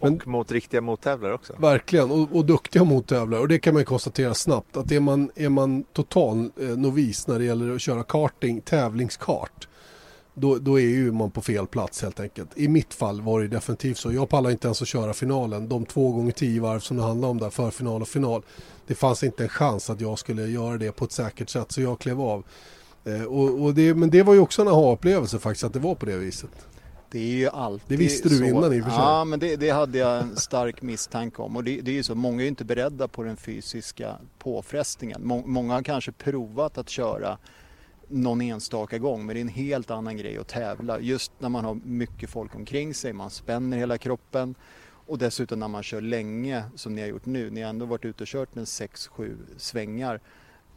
Och mot riktiga mottävlare också. Verkligen, och, och duktiga mottävlare. Och det kan man konstatera snabbt att är man, är man total eh, novis när det gäller att köra karting, tävlingskart, då, då är ju man på fel plats helt enkelt. I mitt fall var det definitivt så. Jag pallade inte ens att köra finalen. De två gånger tio varv som det handlade om där, för final och final. Det fanns inte en chans att jag skulle göra det på ett säkert sätt så jag klev av. Eh, och, och det, men det var ju också en aha-upplevelse faktiskt att det var på det viset. Det är ju alltid Det visste du så. innan i och för sig. Ja, men det, det hade jag en stark misstanke om. Och det, det är ju så, många är ju inte beredda på den fysiska påfrestningen. Må, många har kanske provat att köra någon enstaka gång, men det är en helt annan grej att tävla. Just när man har mycket folk omkring sig, man spänner hela kroppen. Och dessutom när man kör länge, som ni har gjort nu, ni har ändå varit ute och kört en 6-7 svängar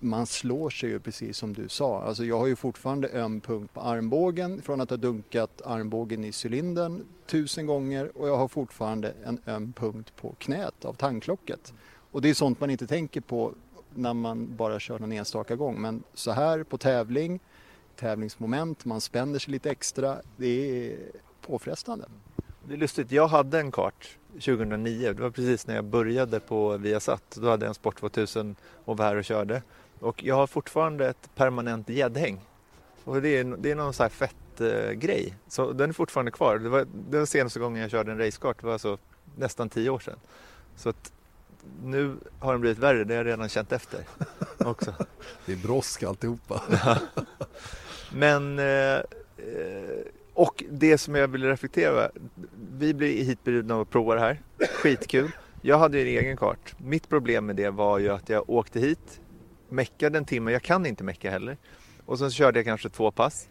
man slår sig ju precis som du sa. Alltså jag har ju fortfarande öm punkt på armbågen från att ha dunkat armbågen i cylindern tusen gånger och jag har fortfarande en öm punkt på knät av tandklocket. Och det är sånt man inte tänker på när man bara kör någon enstaka gång. Men så här på tävling, tävlingsmoment, man spänner sig lite extra. Det är påfrestande. Det är lustigt, jag hade en kart 2009, det var precis när jag började på Viasat. Då hade jag en Sport 2000 och var här och körde. Och jag har fortfarande ett permanent gäddhäng. Och det är, det är någon sån här fett eh, grej. Så den är fortfarande kvar. Det var, det var senaste gången jag körde en racekart, det var alltså nästan tio år sedan. Så att nu har den blivit värre, det har jag redan känt efter också. Det är brådska alltihopa. Men, eh, eh, och det som jag vill reflektera över, vi blir hitbjudna och provar det här, skitkul. Jag hade ju en egen kart. Mitt problem med det var ju att jag åkte hit, meckade en timme, jag kan inte mecka heller. Och sen så körde jag kanske två pass.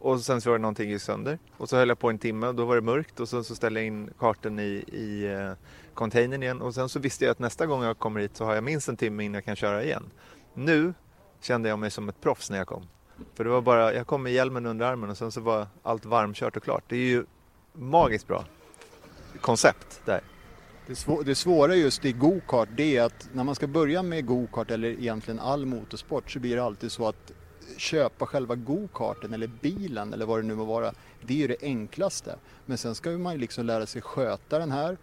Och sen så var det någonting gick sönder. Och så höll jag på en timme och då var det mörkt och sen så ställde jag in kartan i, i eh, containern igen. Och sen så visste jag att nästa gång jag kommer hit så har jag minst en timme innan jag kan köra igen. Nu kände jag mig som ett proffs när jag kom. För det var bara, jag kom med hjälmen under armen och sen så var allt varmkört och klart. Det är ju magiskt bra koncept där. Det, svå det svåra just i gokart det är att när man ska börja med gokart eller egentligen all motorsport så blir det alltid så att köpa själva gokarten eller bilen eller vad det nu må vara. Det är ju det enklaste. Men sen ska man ju liksom lära sig sköta den här.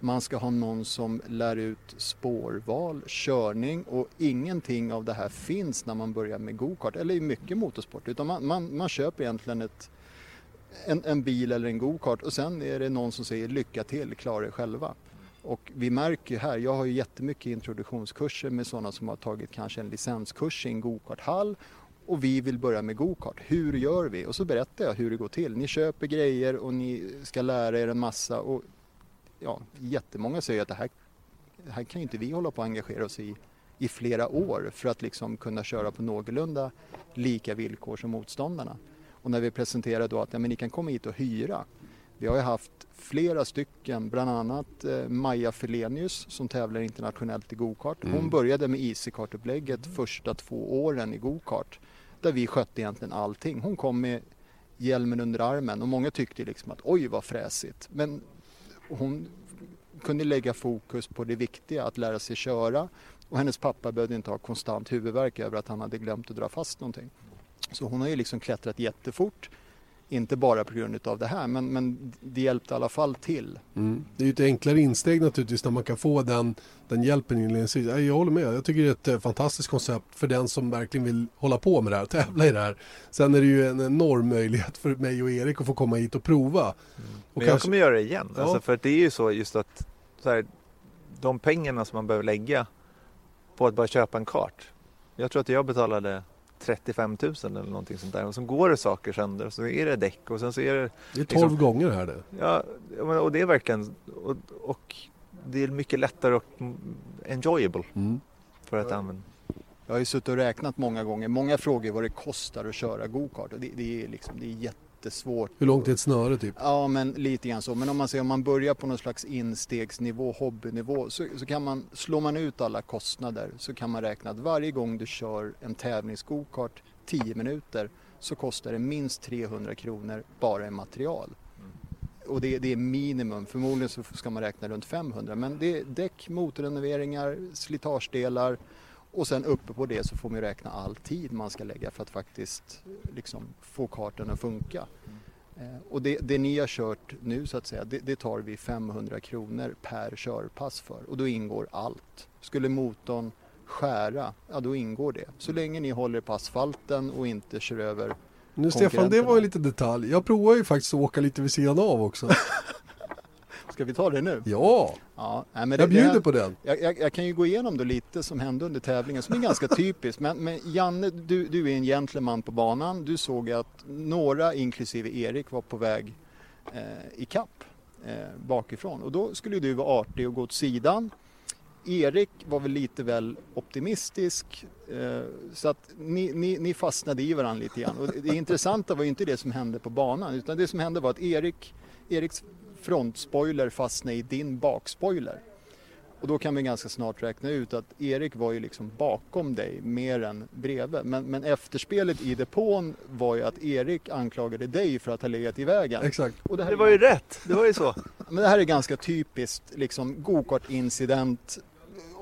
Man ska ha någon som lär ut spårval, körning och ingenting av det här finns när man börjar med gokart eller i mycket motorsport. Utan man, man, man köper egentligen ett, en, en bil eller en gokart och sen är det någon som säger lycka till, klara er själva. Och vi märker ju här, jag har ju jättemycket introduktionskurser med sådana som har tagit kanske en licenskurs i en gokarthall och vi vill börja med gokart. Hur gör vi? Och så berättar jag hur det går till. Ni köper grejer och ni ska lära er en massa och ja, jättemånga säger att det här, det här kan ju inte vi hålla på att engagera oss i i flera år för att liksom kunna köra på någorlunda lika villkor som motståndarna. Och när vi presenterar då att ja, men ni kan komma hit och hyra. Vi har ju haft flera stycken, bland annat eh, Maja Felenius som tävlar internationellt i gokart. Hon Mm. började med Easycart-upplägget första två åren i gokart där vi skötte egentligen allting. Hon kom med hjälmen under armen och många tyckte liksom att oj vad fräsigt. Men hon kunde lägga fokus på det viktiga, att lära sig köra och hennes pappa behövde inte ha konstant huvudvärk över att han hade glömt att dra fast någonting. Så hon har ju liksom klättrat jättefort. Inte bara på grund av det här men, men det hjälpte i alla fall till. Mm. Det är ju ett enklare insteg naturligtvis när man kan få den, den hjälpen inledningsvis. Ja, Jag håller med, jag tycker det är ett eh, fantastiskt koncept för den som verkligen vill hålla på med det här, tävla i det här. Sen är det ju en enorm möjlighet för mig och Erik att få komma hit och prova. Och Men jag kommer göra det igen. Ja. Alltså för det är ju så just att så här, de pengarna som man behöver lägga på att bara köpa en kart. Jag tror att jag betalade 35 000 eller någonting sånt där. Och så går det saker sönder och så är det däck och sen så är det... Det är 12 gånger här det. Ja, och det är verkligen... Och, och det är mycket lättare och enjoyable Mm. för att använda. Jag har ju suttit och räknat många gånger. Många frågar vad det kostar att köra gokart och det, det, är liksom, det är jättesvårt. Hur långt är ett snöre typ? Ja, men lite grann så. Men om man säger om man börjar på någon slags instegsnivå, hobbynivå, så, så kan man, slår man ut alla kostnader så kan man räkna att varje gång du kör en tävlingsgokart 10 minuter så kostar det minst 300 kronor bara i material. Och det, det, är minimum, förmodligen så ska man räkna runt 500 men det är däck, motorrenoveringar, slitagedelar och sen uppe på det så får man räkna all tid man ska lägga för att faktiskt liksom, få kartan att funka. Eh, och det, det, ni har kört nu så att säga, det, det, tar vi 500 kronor per körpass för och då ingår allt. Skulle motorn skära, ja då ingår det. Så länge ni håller på asfalten och inte kör över Nu Stefan, det var ju lite detalj. Jag provar ju faktiskt att åka lite vid sidan av också. Ska vi ta det nu? Ja, ja nej, men jag det, bjuder det, på den. Jag, jag, jag, kan ju gå igenom då lite som hände under tävlingen som är ganska typiskt. Men, men Janne, du, du är en gentleman på banan. Du såg att några, inklusive Erik, var på väg eh, i kapp eh, bakifrån. Och då skulle du vara artig och gå åt sidan. Erik var väl lite väl optimistisk eh, så att ni, ni, ni, fastnade i varandra lite grann. Och det intressanta var ju inte det som hände på banan utan det som hände var att Erik, Eriks frontspoiler fastnade i din bakspoiler. Och då kan vi ganska snart räkna ut att Erik var ju liksom bakom dig mer än bredvid. Men, men efterspelet i depån var ju att Erik anklagade dig för att ha legat i vägen. Exakt. Och det, det var ju rätt, det var ju så. Men det här är ganska typiskt liksom gokart-incident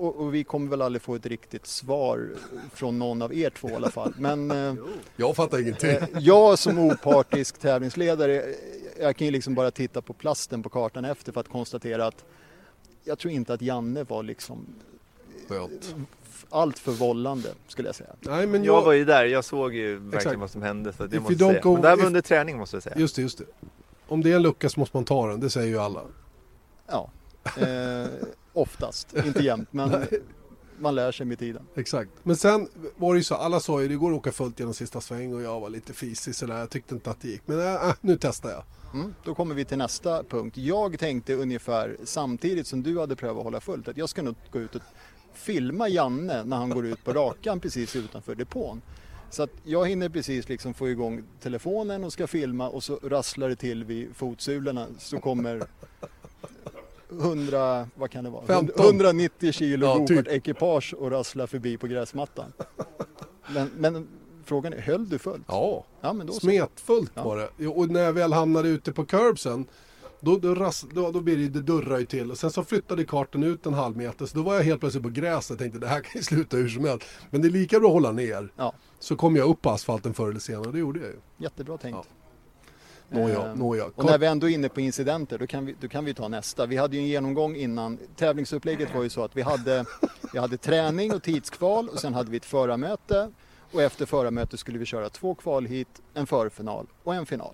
och, och, vi kommer väl aldrig få ett riktigt svar från någon av er två i alla fall. Men eh, jag fattar ingenting. Eh, jag som opartisk tävlingsledare, jag kan ju liksom bara titta på plasten på kartan efter för att konstatera att jag tror inte att Janne var liksom Skönt. allt för vållande skulle jag säga. Nej, men jag... jag var ju där, jag såg ju verkligen Exakt. vad som hände. Så det If måste säga. go- Men det här var if- under träning måste jag säga. Just det, just det. Om det är en lucka så måste man ta den, det säger ju alla. Ja, eh, oftast, inte jämt, men man lär sig med tiden. Exakt. Men sen var det ju så, alla sa ju det går att åka fullt genom sista sväng och jag var lite fisig sådär. Jag tyckte inte att det gick. Men äh, nu testar jag. Mm, då kommer vi till nästa punkt. Jag tänkte ungefär samtidigt som du hade prövat att hålla fullt att jag ska nog gå ut och filma Janne när han går ut på rakan precis utanför depån. Så att jag hinner precis liksom få igång telefonen och ska filma och så rasslar det till vid fotsulorna så kommer 100, vad kan det vara? 15. 190 kilo Ja, ja, typ. ekipage och rasslar förbi på gräsmattan. Men, men frågan är, höll du fullt? Ja, Ja, men då så. smetfullt Ja. var det. Och när jag väl hamnade ute på curbsen då, då, ras, då, då blir det, det durrar ju till. Och sen så flyttade kartan ut en halv meter. Så då var jag helt plötsligt på gräset och tänkte det här kan ju sluta hur som helst. Men det är lika bra att hålla ner. Ja. Så kom jag upp på asfalten förr eller senare. Det gjorde jag ju. Jättebra tänkt. Nåja, Eh, nåja. Och när vi ändå är inne på incidenter, då kan vi, då kan vi ta nästa. Vi hade ju en genomgång innan. Tävlingsupplägget var ju så att vi hade, vi hade träning och tidskval och sen hade vi ett förarmöte. Och efter förarmötet skulle vi köra två kval hit, en förfinal och en final.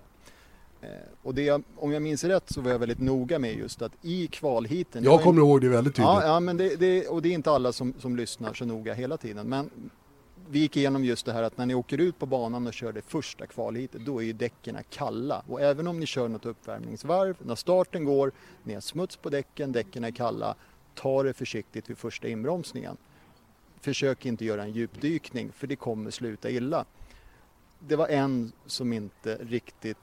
Eh, Och det, om jag minns rätt så var jag väldigt noga med just att i kvalhiten... Jag kommer en- ihåg det väldigt tydligt. Ja, ja men det, det, och det är inte alla som, som lyssnar så noga hela tiden. Men vi gick igenom just det här att när ni åker ut på banan och kör det första kvalhitet, då är ju däcken kalla. Och även om ni kör något uppvärmningsvarv, när starten går, ni har smuts på däcken, däcken är kalla, ta det försiktigt vid första inbromsningen. Försök inte göra en djupdykning, för det kommer sluta illa. Det var en som inte riktigt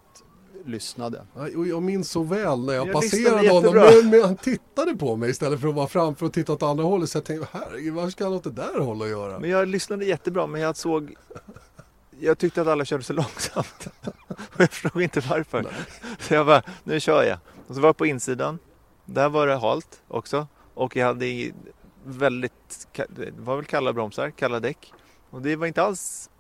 lyssnade. Och jag minns så väl när jag, Jag passerade honom. Men, men han tittade på mig istället för att vara framför och titta åt andra hållet. Så jag tänkte, herregud, vad ska han åt det där hållet att göra? Men jag lyssnade jättebra men jag såg Jag tyckte att alla körde så långsamt. Och jag förstod inte varför. Så jag bara, nu kör jag. Och så var jag på insidan. Där var det halt också. Och jag hade väldigt, det var väl kalla bromsar, kalla däck. Och det var inte alls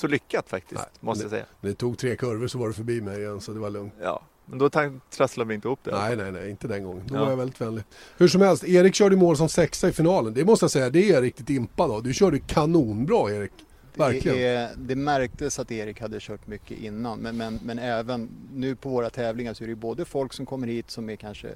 så lyckat faktiskt, måste jag säga. Det tog tre kurvor så var det förbi mig igen så det var lugnt. Ja, men då trasslade vi inte ihop det. Nej, nej, nej, inte den gången. Då Ja. var jag väldigt vänlig. Hur som helst, Erik körde mål som sexa i finalen. Det måste jag säga, det är jag riktigt impad av. Du körde kanonbra Erik. Verkligen. Det, är, det märktes att Erik hade kört mycket innan men, men, men även nu på våra tävlingar så är det både folk som kommer hit som är kanske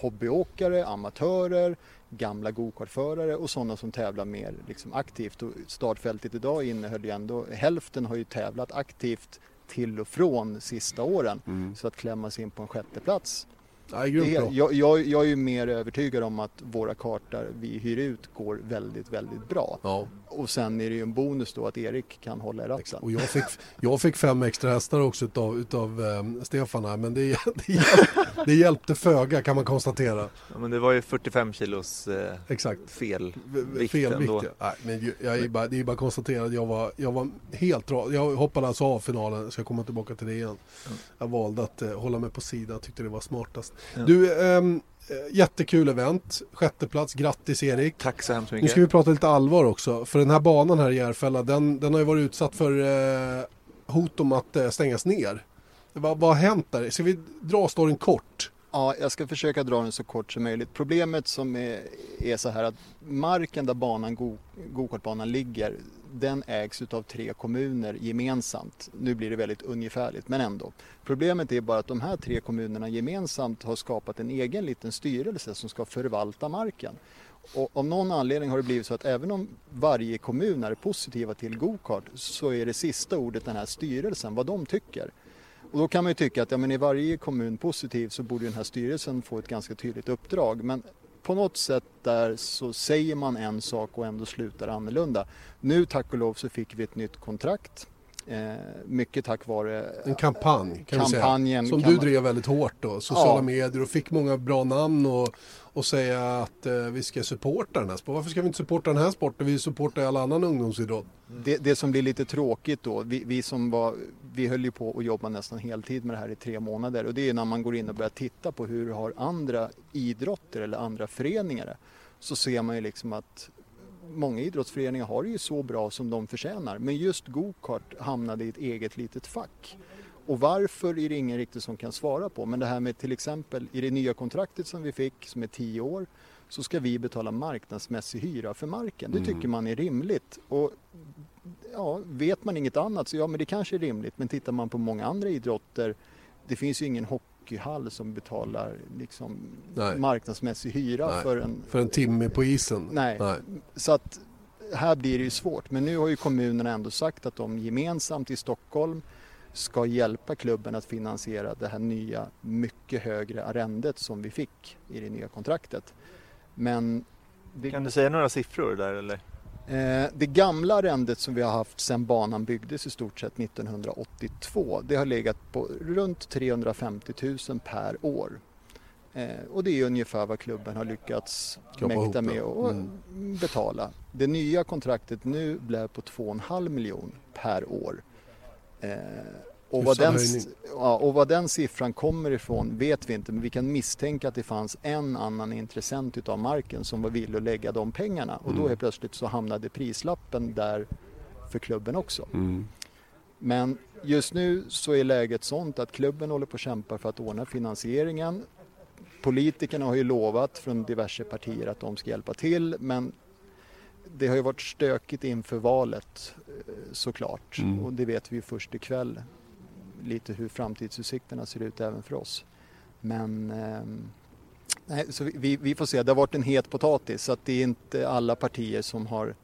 hobbyåkare, amatörer, gamla gokartförare och sådana som tävlar mer liksom aktivt. Och startfältet idag innehöll ju ändå, hälften har ju tävlat aktivt till och från sista åren. Så att sig in på en sjätte plats Ja, bra. jag, jag, jag är ju mer övertygad om att våra kartor vi hyr ut går väldigt, väldigt bra. Ja. Och sen är det ju en bonus då att Erik kan hålla i ratten. Och jag fick, jag fick fem extra hästar också utav, utav eh, Stefan här, men det, det, hjälpte, det hjälpte föga kan man konstatera. Ja, men det var ju 45 kilos eh, Exakt. fel Fel vikt, ja. Nej, men jag är bara, det är bara att konstatera att jag var, jag var helt Jag hoppade alltså av finalen, ska komma tillbaka till det igen. Jag valde att eh, hålla mig på sidan, tyckte det var smartast. Ja. Du, eh, jättekul event. Sjätte plats, grattis Erik. Tack så hemskt Nu mycket. ska vi prata lite allvar också. För den här banan här i Järfälla, den, den har ju varit utsatt för eh, hot om att eh, stängas ner. Vad, vad har hänt där? Ska vi dra storyn kort? Ja, jag ska försöka dra den så kort som möjligt. Problemet som är, är så här att marken där banan, go- gokartbanan ligger, den ägs utav tre kommuner gemensamt. Nu blir det väldigt ungefärligt, men ändå. Problemet är bara att de här tre kommunerna gemensamt har skapat en egen liten styrelse som ska förvalta marken. Och av någon anledning har det blivit så att även om varje kommun är positiva till gokart så är det sista ordet den här styrelsen, vad de tycker. Och då kan man ju tycka att ja, men är varje kommun positiv så borde den här styrelsen få ett ganska tydligt uppdrag. Men på något sätt där så säger man en sak och ändå slutar annorlunda. Nu tack och lov så fick vi ett nytt kontrakt. Eh, mycket tack vare En kampanj kan kampanjen. Som du drev väldigt hårt då. Sociala Ja. medier och fick många bra namn och, och säga att eh, vi ska supporta den här sporten. Varför ska vi inte supporta den här sporten? Vi supportar all annan ungdomsidrott. Det, det som blir lite tråkigt då, vi, vi som var, vi höll ju på att jobba nästan heltid med det här i tre månader och det är när man går in och börjar titta på hur har andra idrotter eller andra föreningar så ser man ju liksom att många idrottsföreningar har det ju så bra som de förtjänar men just gokart hamnade i ett eget litet fack. Och varför är det ingen riktigt som kan svara på. Men det här med till exempel i det nya kontraktet som vi fick som är 10 år så ska vi betala marknadsmässig hyra för marken. Det tycker man är rimligt. Och ja, vet man inget annat så ja men det kanske är rimligt. Men tittar man på många andra idrotter det finns ju ingen hockeyhall som betalar liksom Nej. marknadsmässig hyra Nej, för en för en timme på isen. Nej. Nej. Så att här blir det ju svårt. Men nu har ju kommunerna ändå sagt att de gemensamt i Stockholm ska hjälpa klubben att finansiera det här nya mycket högre arrendet som vi fick i det nya kontraktet. Men det, Kan du säga några siffror där eller? Eh, det gamla arrendet som vi har haft sedan banan byggdes i stort sett 1982 det har legat på runt 350 000 per år. Eh, och det är ungefär vad klubben har lyckats mäkta med att Mm. betala. Det nya kontraktet nu blev på 2,5 miljon per år. Och, vad den, ja, och vad den siffran kommer ifrån vet vi inte men vi kan misstänka att det fanns en annan intressent utav marken som var villig att lägga de pengarna och då Mm. helt plötsligt så hamnade prislappen där för klubben också. Mm. Men just nu så är läget sånt att klubben håller på att kämpa för att ordna finansieringen. Politikerna har ju lovat från diverse partier att de ska hjälpa till men det har ju varit stökigt inför valet eh, såklart Mm. och det vet vi ju först ikväll lite hur framtidsutsikterna ser ut även för oss. Men ehm, nej, så vi- vi, får se, det har varit en het potatis så att det är inte alla partier som har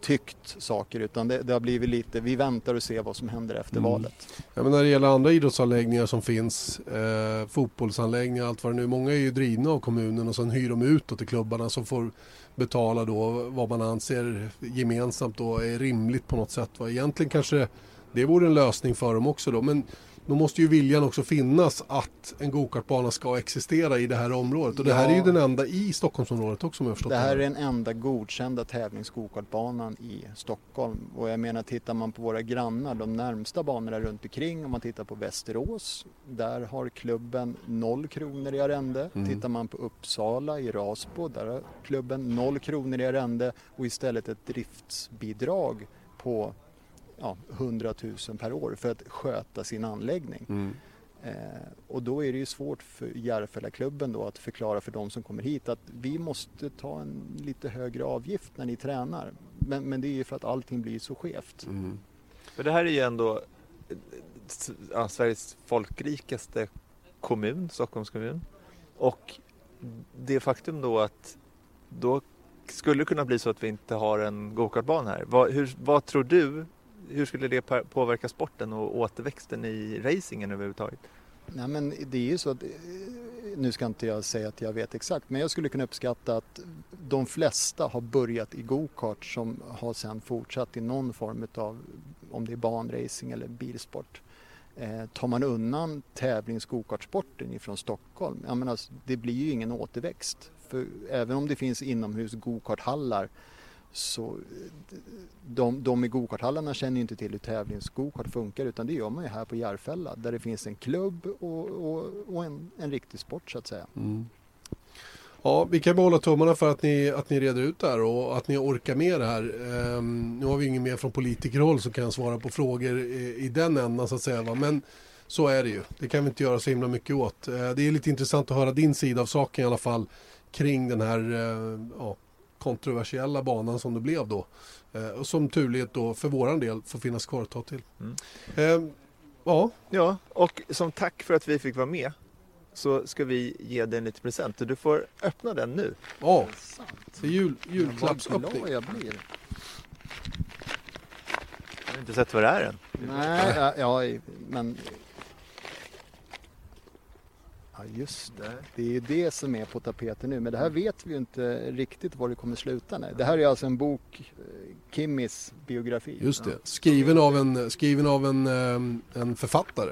tyckt saker utan det, det har blivit lite, vi väntar och ser vad som händer efter Mm. valet. Ja, men när det gäller andra idrottsanläggningar som finns, eh, fotbollsanläggningar allt vad det nu är. Många är ju drivna av kommunen och sen hyr de ut till klubbarna som får betala då vad man anser gemensamt då är rimligt på något sätt. Va? Egentligen kanske det vore en lösning för dem också då. Men då måste ju viljan också finnas att en gokartbana ska existera i det här området. Och det här är ju den enda i Stockholmsområdet också om jag förstått Det här är den enda godkända tävlingsgokartbanan i Stockholm och jag menar tittar man på våra grannar, de närmsta banorna runt omkring om man tittar på Västerås, där har klubben 0 kronor i arrende. Mm. Tittar man på Uppsala i Rasbo, där har klubben 0 kronor i arrende och istället ett driftsbidrag på ja, 100 000 per år för att sköta sin anläggning. Mm. Eh, och då är det ju svårt för Järfällaklubben då att förklara för de som kommer hit att vi måste ta en lite högre avgift när ni tränar. Men, men det är ju för att allting blir så skevt. Mm. För det här är ju ändå ja, Sveriges folkrikaste kommun, Stockholms kommun. Och det faktum då att då skulle det kunna bli så att vi inte har en gokartbana här. Vad, hur, vad tror du, hur skulle det påverka sporten och återväxten i racingen överhuvudtaget? Nej men det är ju så att, eh, nu ska inte jag säga att jag vet exakt, men jag skulle kunna uppskatta att de flesta har börjat i go-kart som har sedan fortsatt i någon form av, om det är banracing eller bilsport. Eh, tar man undan tävlings ifrån Stockholm, jag menar, alltså, det blir ju ingen återväxt. För även om det finns inomhus gokarthallar så de, de i gokarthallarna känner ju inte till hur tävlingsgokart funkar utan det gör man ju här på Järfälla där det finns en klubb och, och, och en, en riktig sport så att säga. Mm. Ja, vi kan bara hålla tummarna för att ni, att ni reder ut det här och att ni orkar med det här. Um, nu har vi ingen mer från politikerhåll som kan svara på frågor i, i den ändan så att säga. Va? Men så är det ju. Det kan vi inte göra så himla mycket åt. Uh, det är lite intressant att höra din sida av saken i alla fall kring den här uh, ja, kontroversiella banan som det blev då. Uh, och som turligt då för våran del får finnas kvar ett tag till. Mm. Ehm, ja. ja, och som tack för att vi fick vara med så ska vi ge dig en liten present du får öppna den nu. Ja, det är jul, julklappsöppning. Vad glad jag blir. Jag har inte sett vad det är än. Nej, ja, ja men... Ja, just det. Det är ju det som är på tapeten nu. Men det här vet vi ju inte riktigt var det kommer sluta. Nej. Det här är alltså en bok, eh, Kimmis biografi. Just det, skriven av en, skriven av en, eh, en författare.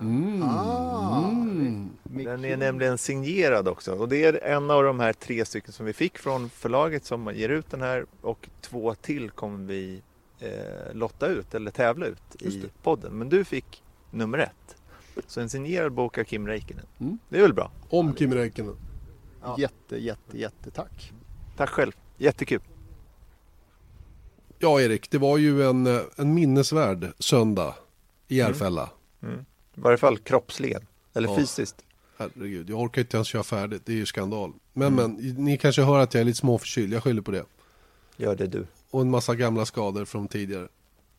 Mm. Ah. Den är nämligen signerad också och det är en av de här tre stycken som vi fick från förlaget som ger ut den här och två till kommer vi eh, lotta ut eller tävla ut i podden. Men du fick nummer ett. Så en signerad bok av Kim Räikkönen. Mm. Det är väl bra? Om Kim Räikkönen. Ja. Jätte, jätte, jätte tack. Tack själv. Jättekul. Ja, Erik, det var ju en, en minnesvärd söndag i Järfälla. Mm. Mm. I varje fall kroppsligen, eller Ja. fysiskt. Herregud, jag orkar inte ens köra färdigt. Det är ju skandal. Men, men, ni kanske hör att jag är lite småförkyld. Jag skyller på det. Gör det du. Och en massa gamla skador från tidigare.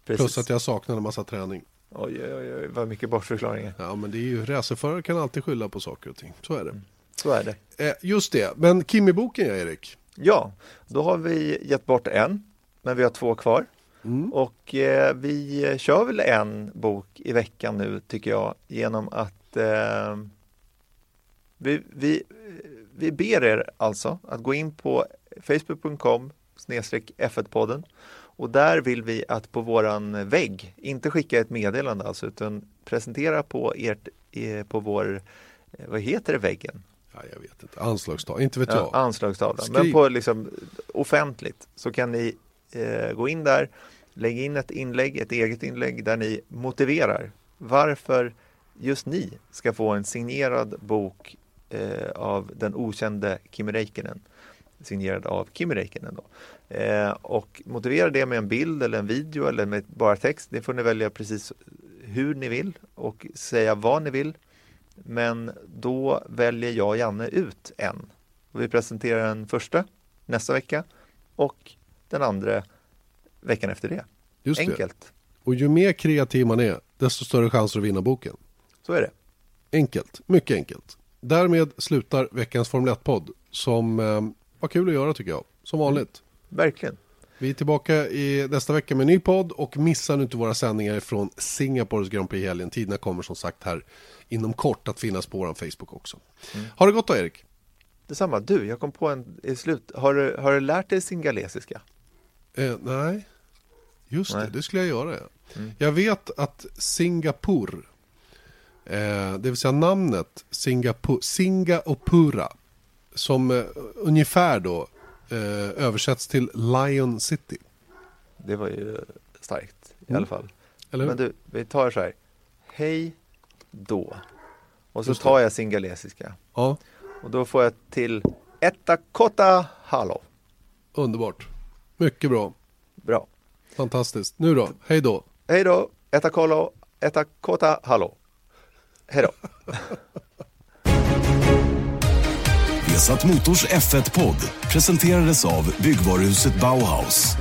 Precis. Plus att jag saknar en massa träning. Oj, oj, oj, vad mycket bortförklaringar. Ja, men det är ju, racerförare kan alltid skylla på saker och ting. Så är det. Så är det. Eh, just det, men Kimmy-boken ja, Erik. Ja, då har vi gett bort en, men vi har två kvar. Och eh, vi kör väl en bok i veckan nu tycker jag genom att eh, vi, vi, vi ber er alltså att gå in på facebook.com snedstreck F1-podden och där vill vi att på våran vägg, inte skicka ett meddelande alltså utan presentera på ert, eh, på vår, eh, vad heter det, väggen? Ja, jag vet inte. Anslagstavla, inte vet jag. Ja, anslagstavlan. Men på liksom offentligt så kan ni eh, gå in där, lägga in ett inlägg, ett eget inlägg där ni motiverar varför just ni ska få en signerad bok eh, av den okände Kimi Räikkönen. Signerad av Kimi Räikkönen då. Eh, och motivera det med en bild eller en video eller med bara text. Det får ni välja precis hur ni vill och säga vad ni vill. Men då väljer jag och Janne ut en. Och vi presenterar den första nästa vecka och den andra veckan efter det. Just det. Enkelt. Och ju mer kreativ man är, desto större chanser att vinna boken. Så är det. Enkelt, mycket enkelt. Därmed slutar veckans Formel 1-podd som var kul att göra tycker jag. Som vanligt. Verkligen. Vi är tillbaka i nästa vecka med en ny podd och missa nu inte våra sändningar från Singapores Grand Prix helgen. Tiderna kommer som sagt här inom kort att finnas på vår Facebook också. Ha det gott då Erik. Detsamma. Du, jag kom på en i slut. Har du, har du lärt dig singalesiska? Eh, nej, just Nej. det, det skulle jag göra. Mm. Jag vet att Singapore, eh, det vill säga namnet Singapore, Singa och Pura, som eh, ungefär då eh, översätts till Lion City. Det var ju starkt i Mm. alla fall. Eller hur? Men du, vi tar så här. Hej då. Och så Just det. tar jag singalesiska. Ja, Och då får jag till Etta kota halo. underbart. Mycket bra. Bra. Fantastiskt. Nu då, hej då. Hej då. Etta kolo. Etta kota halo. Hej då. Vesat Motors F1-podd presenterades av byggvaruhuset Bauhaus.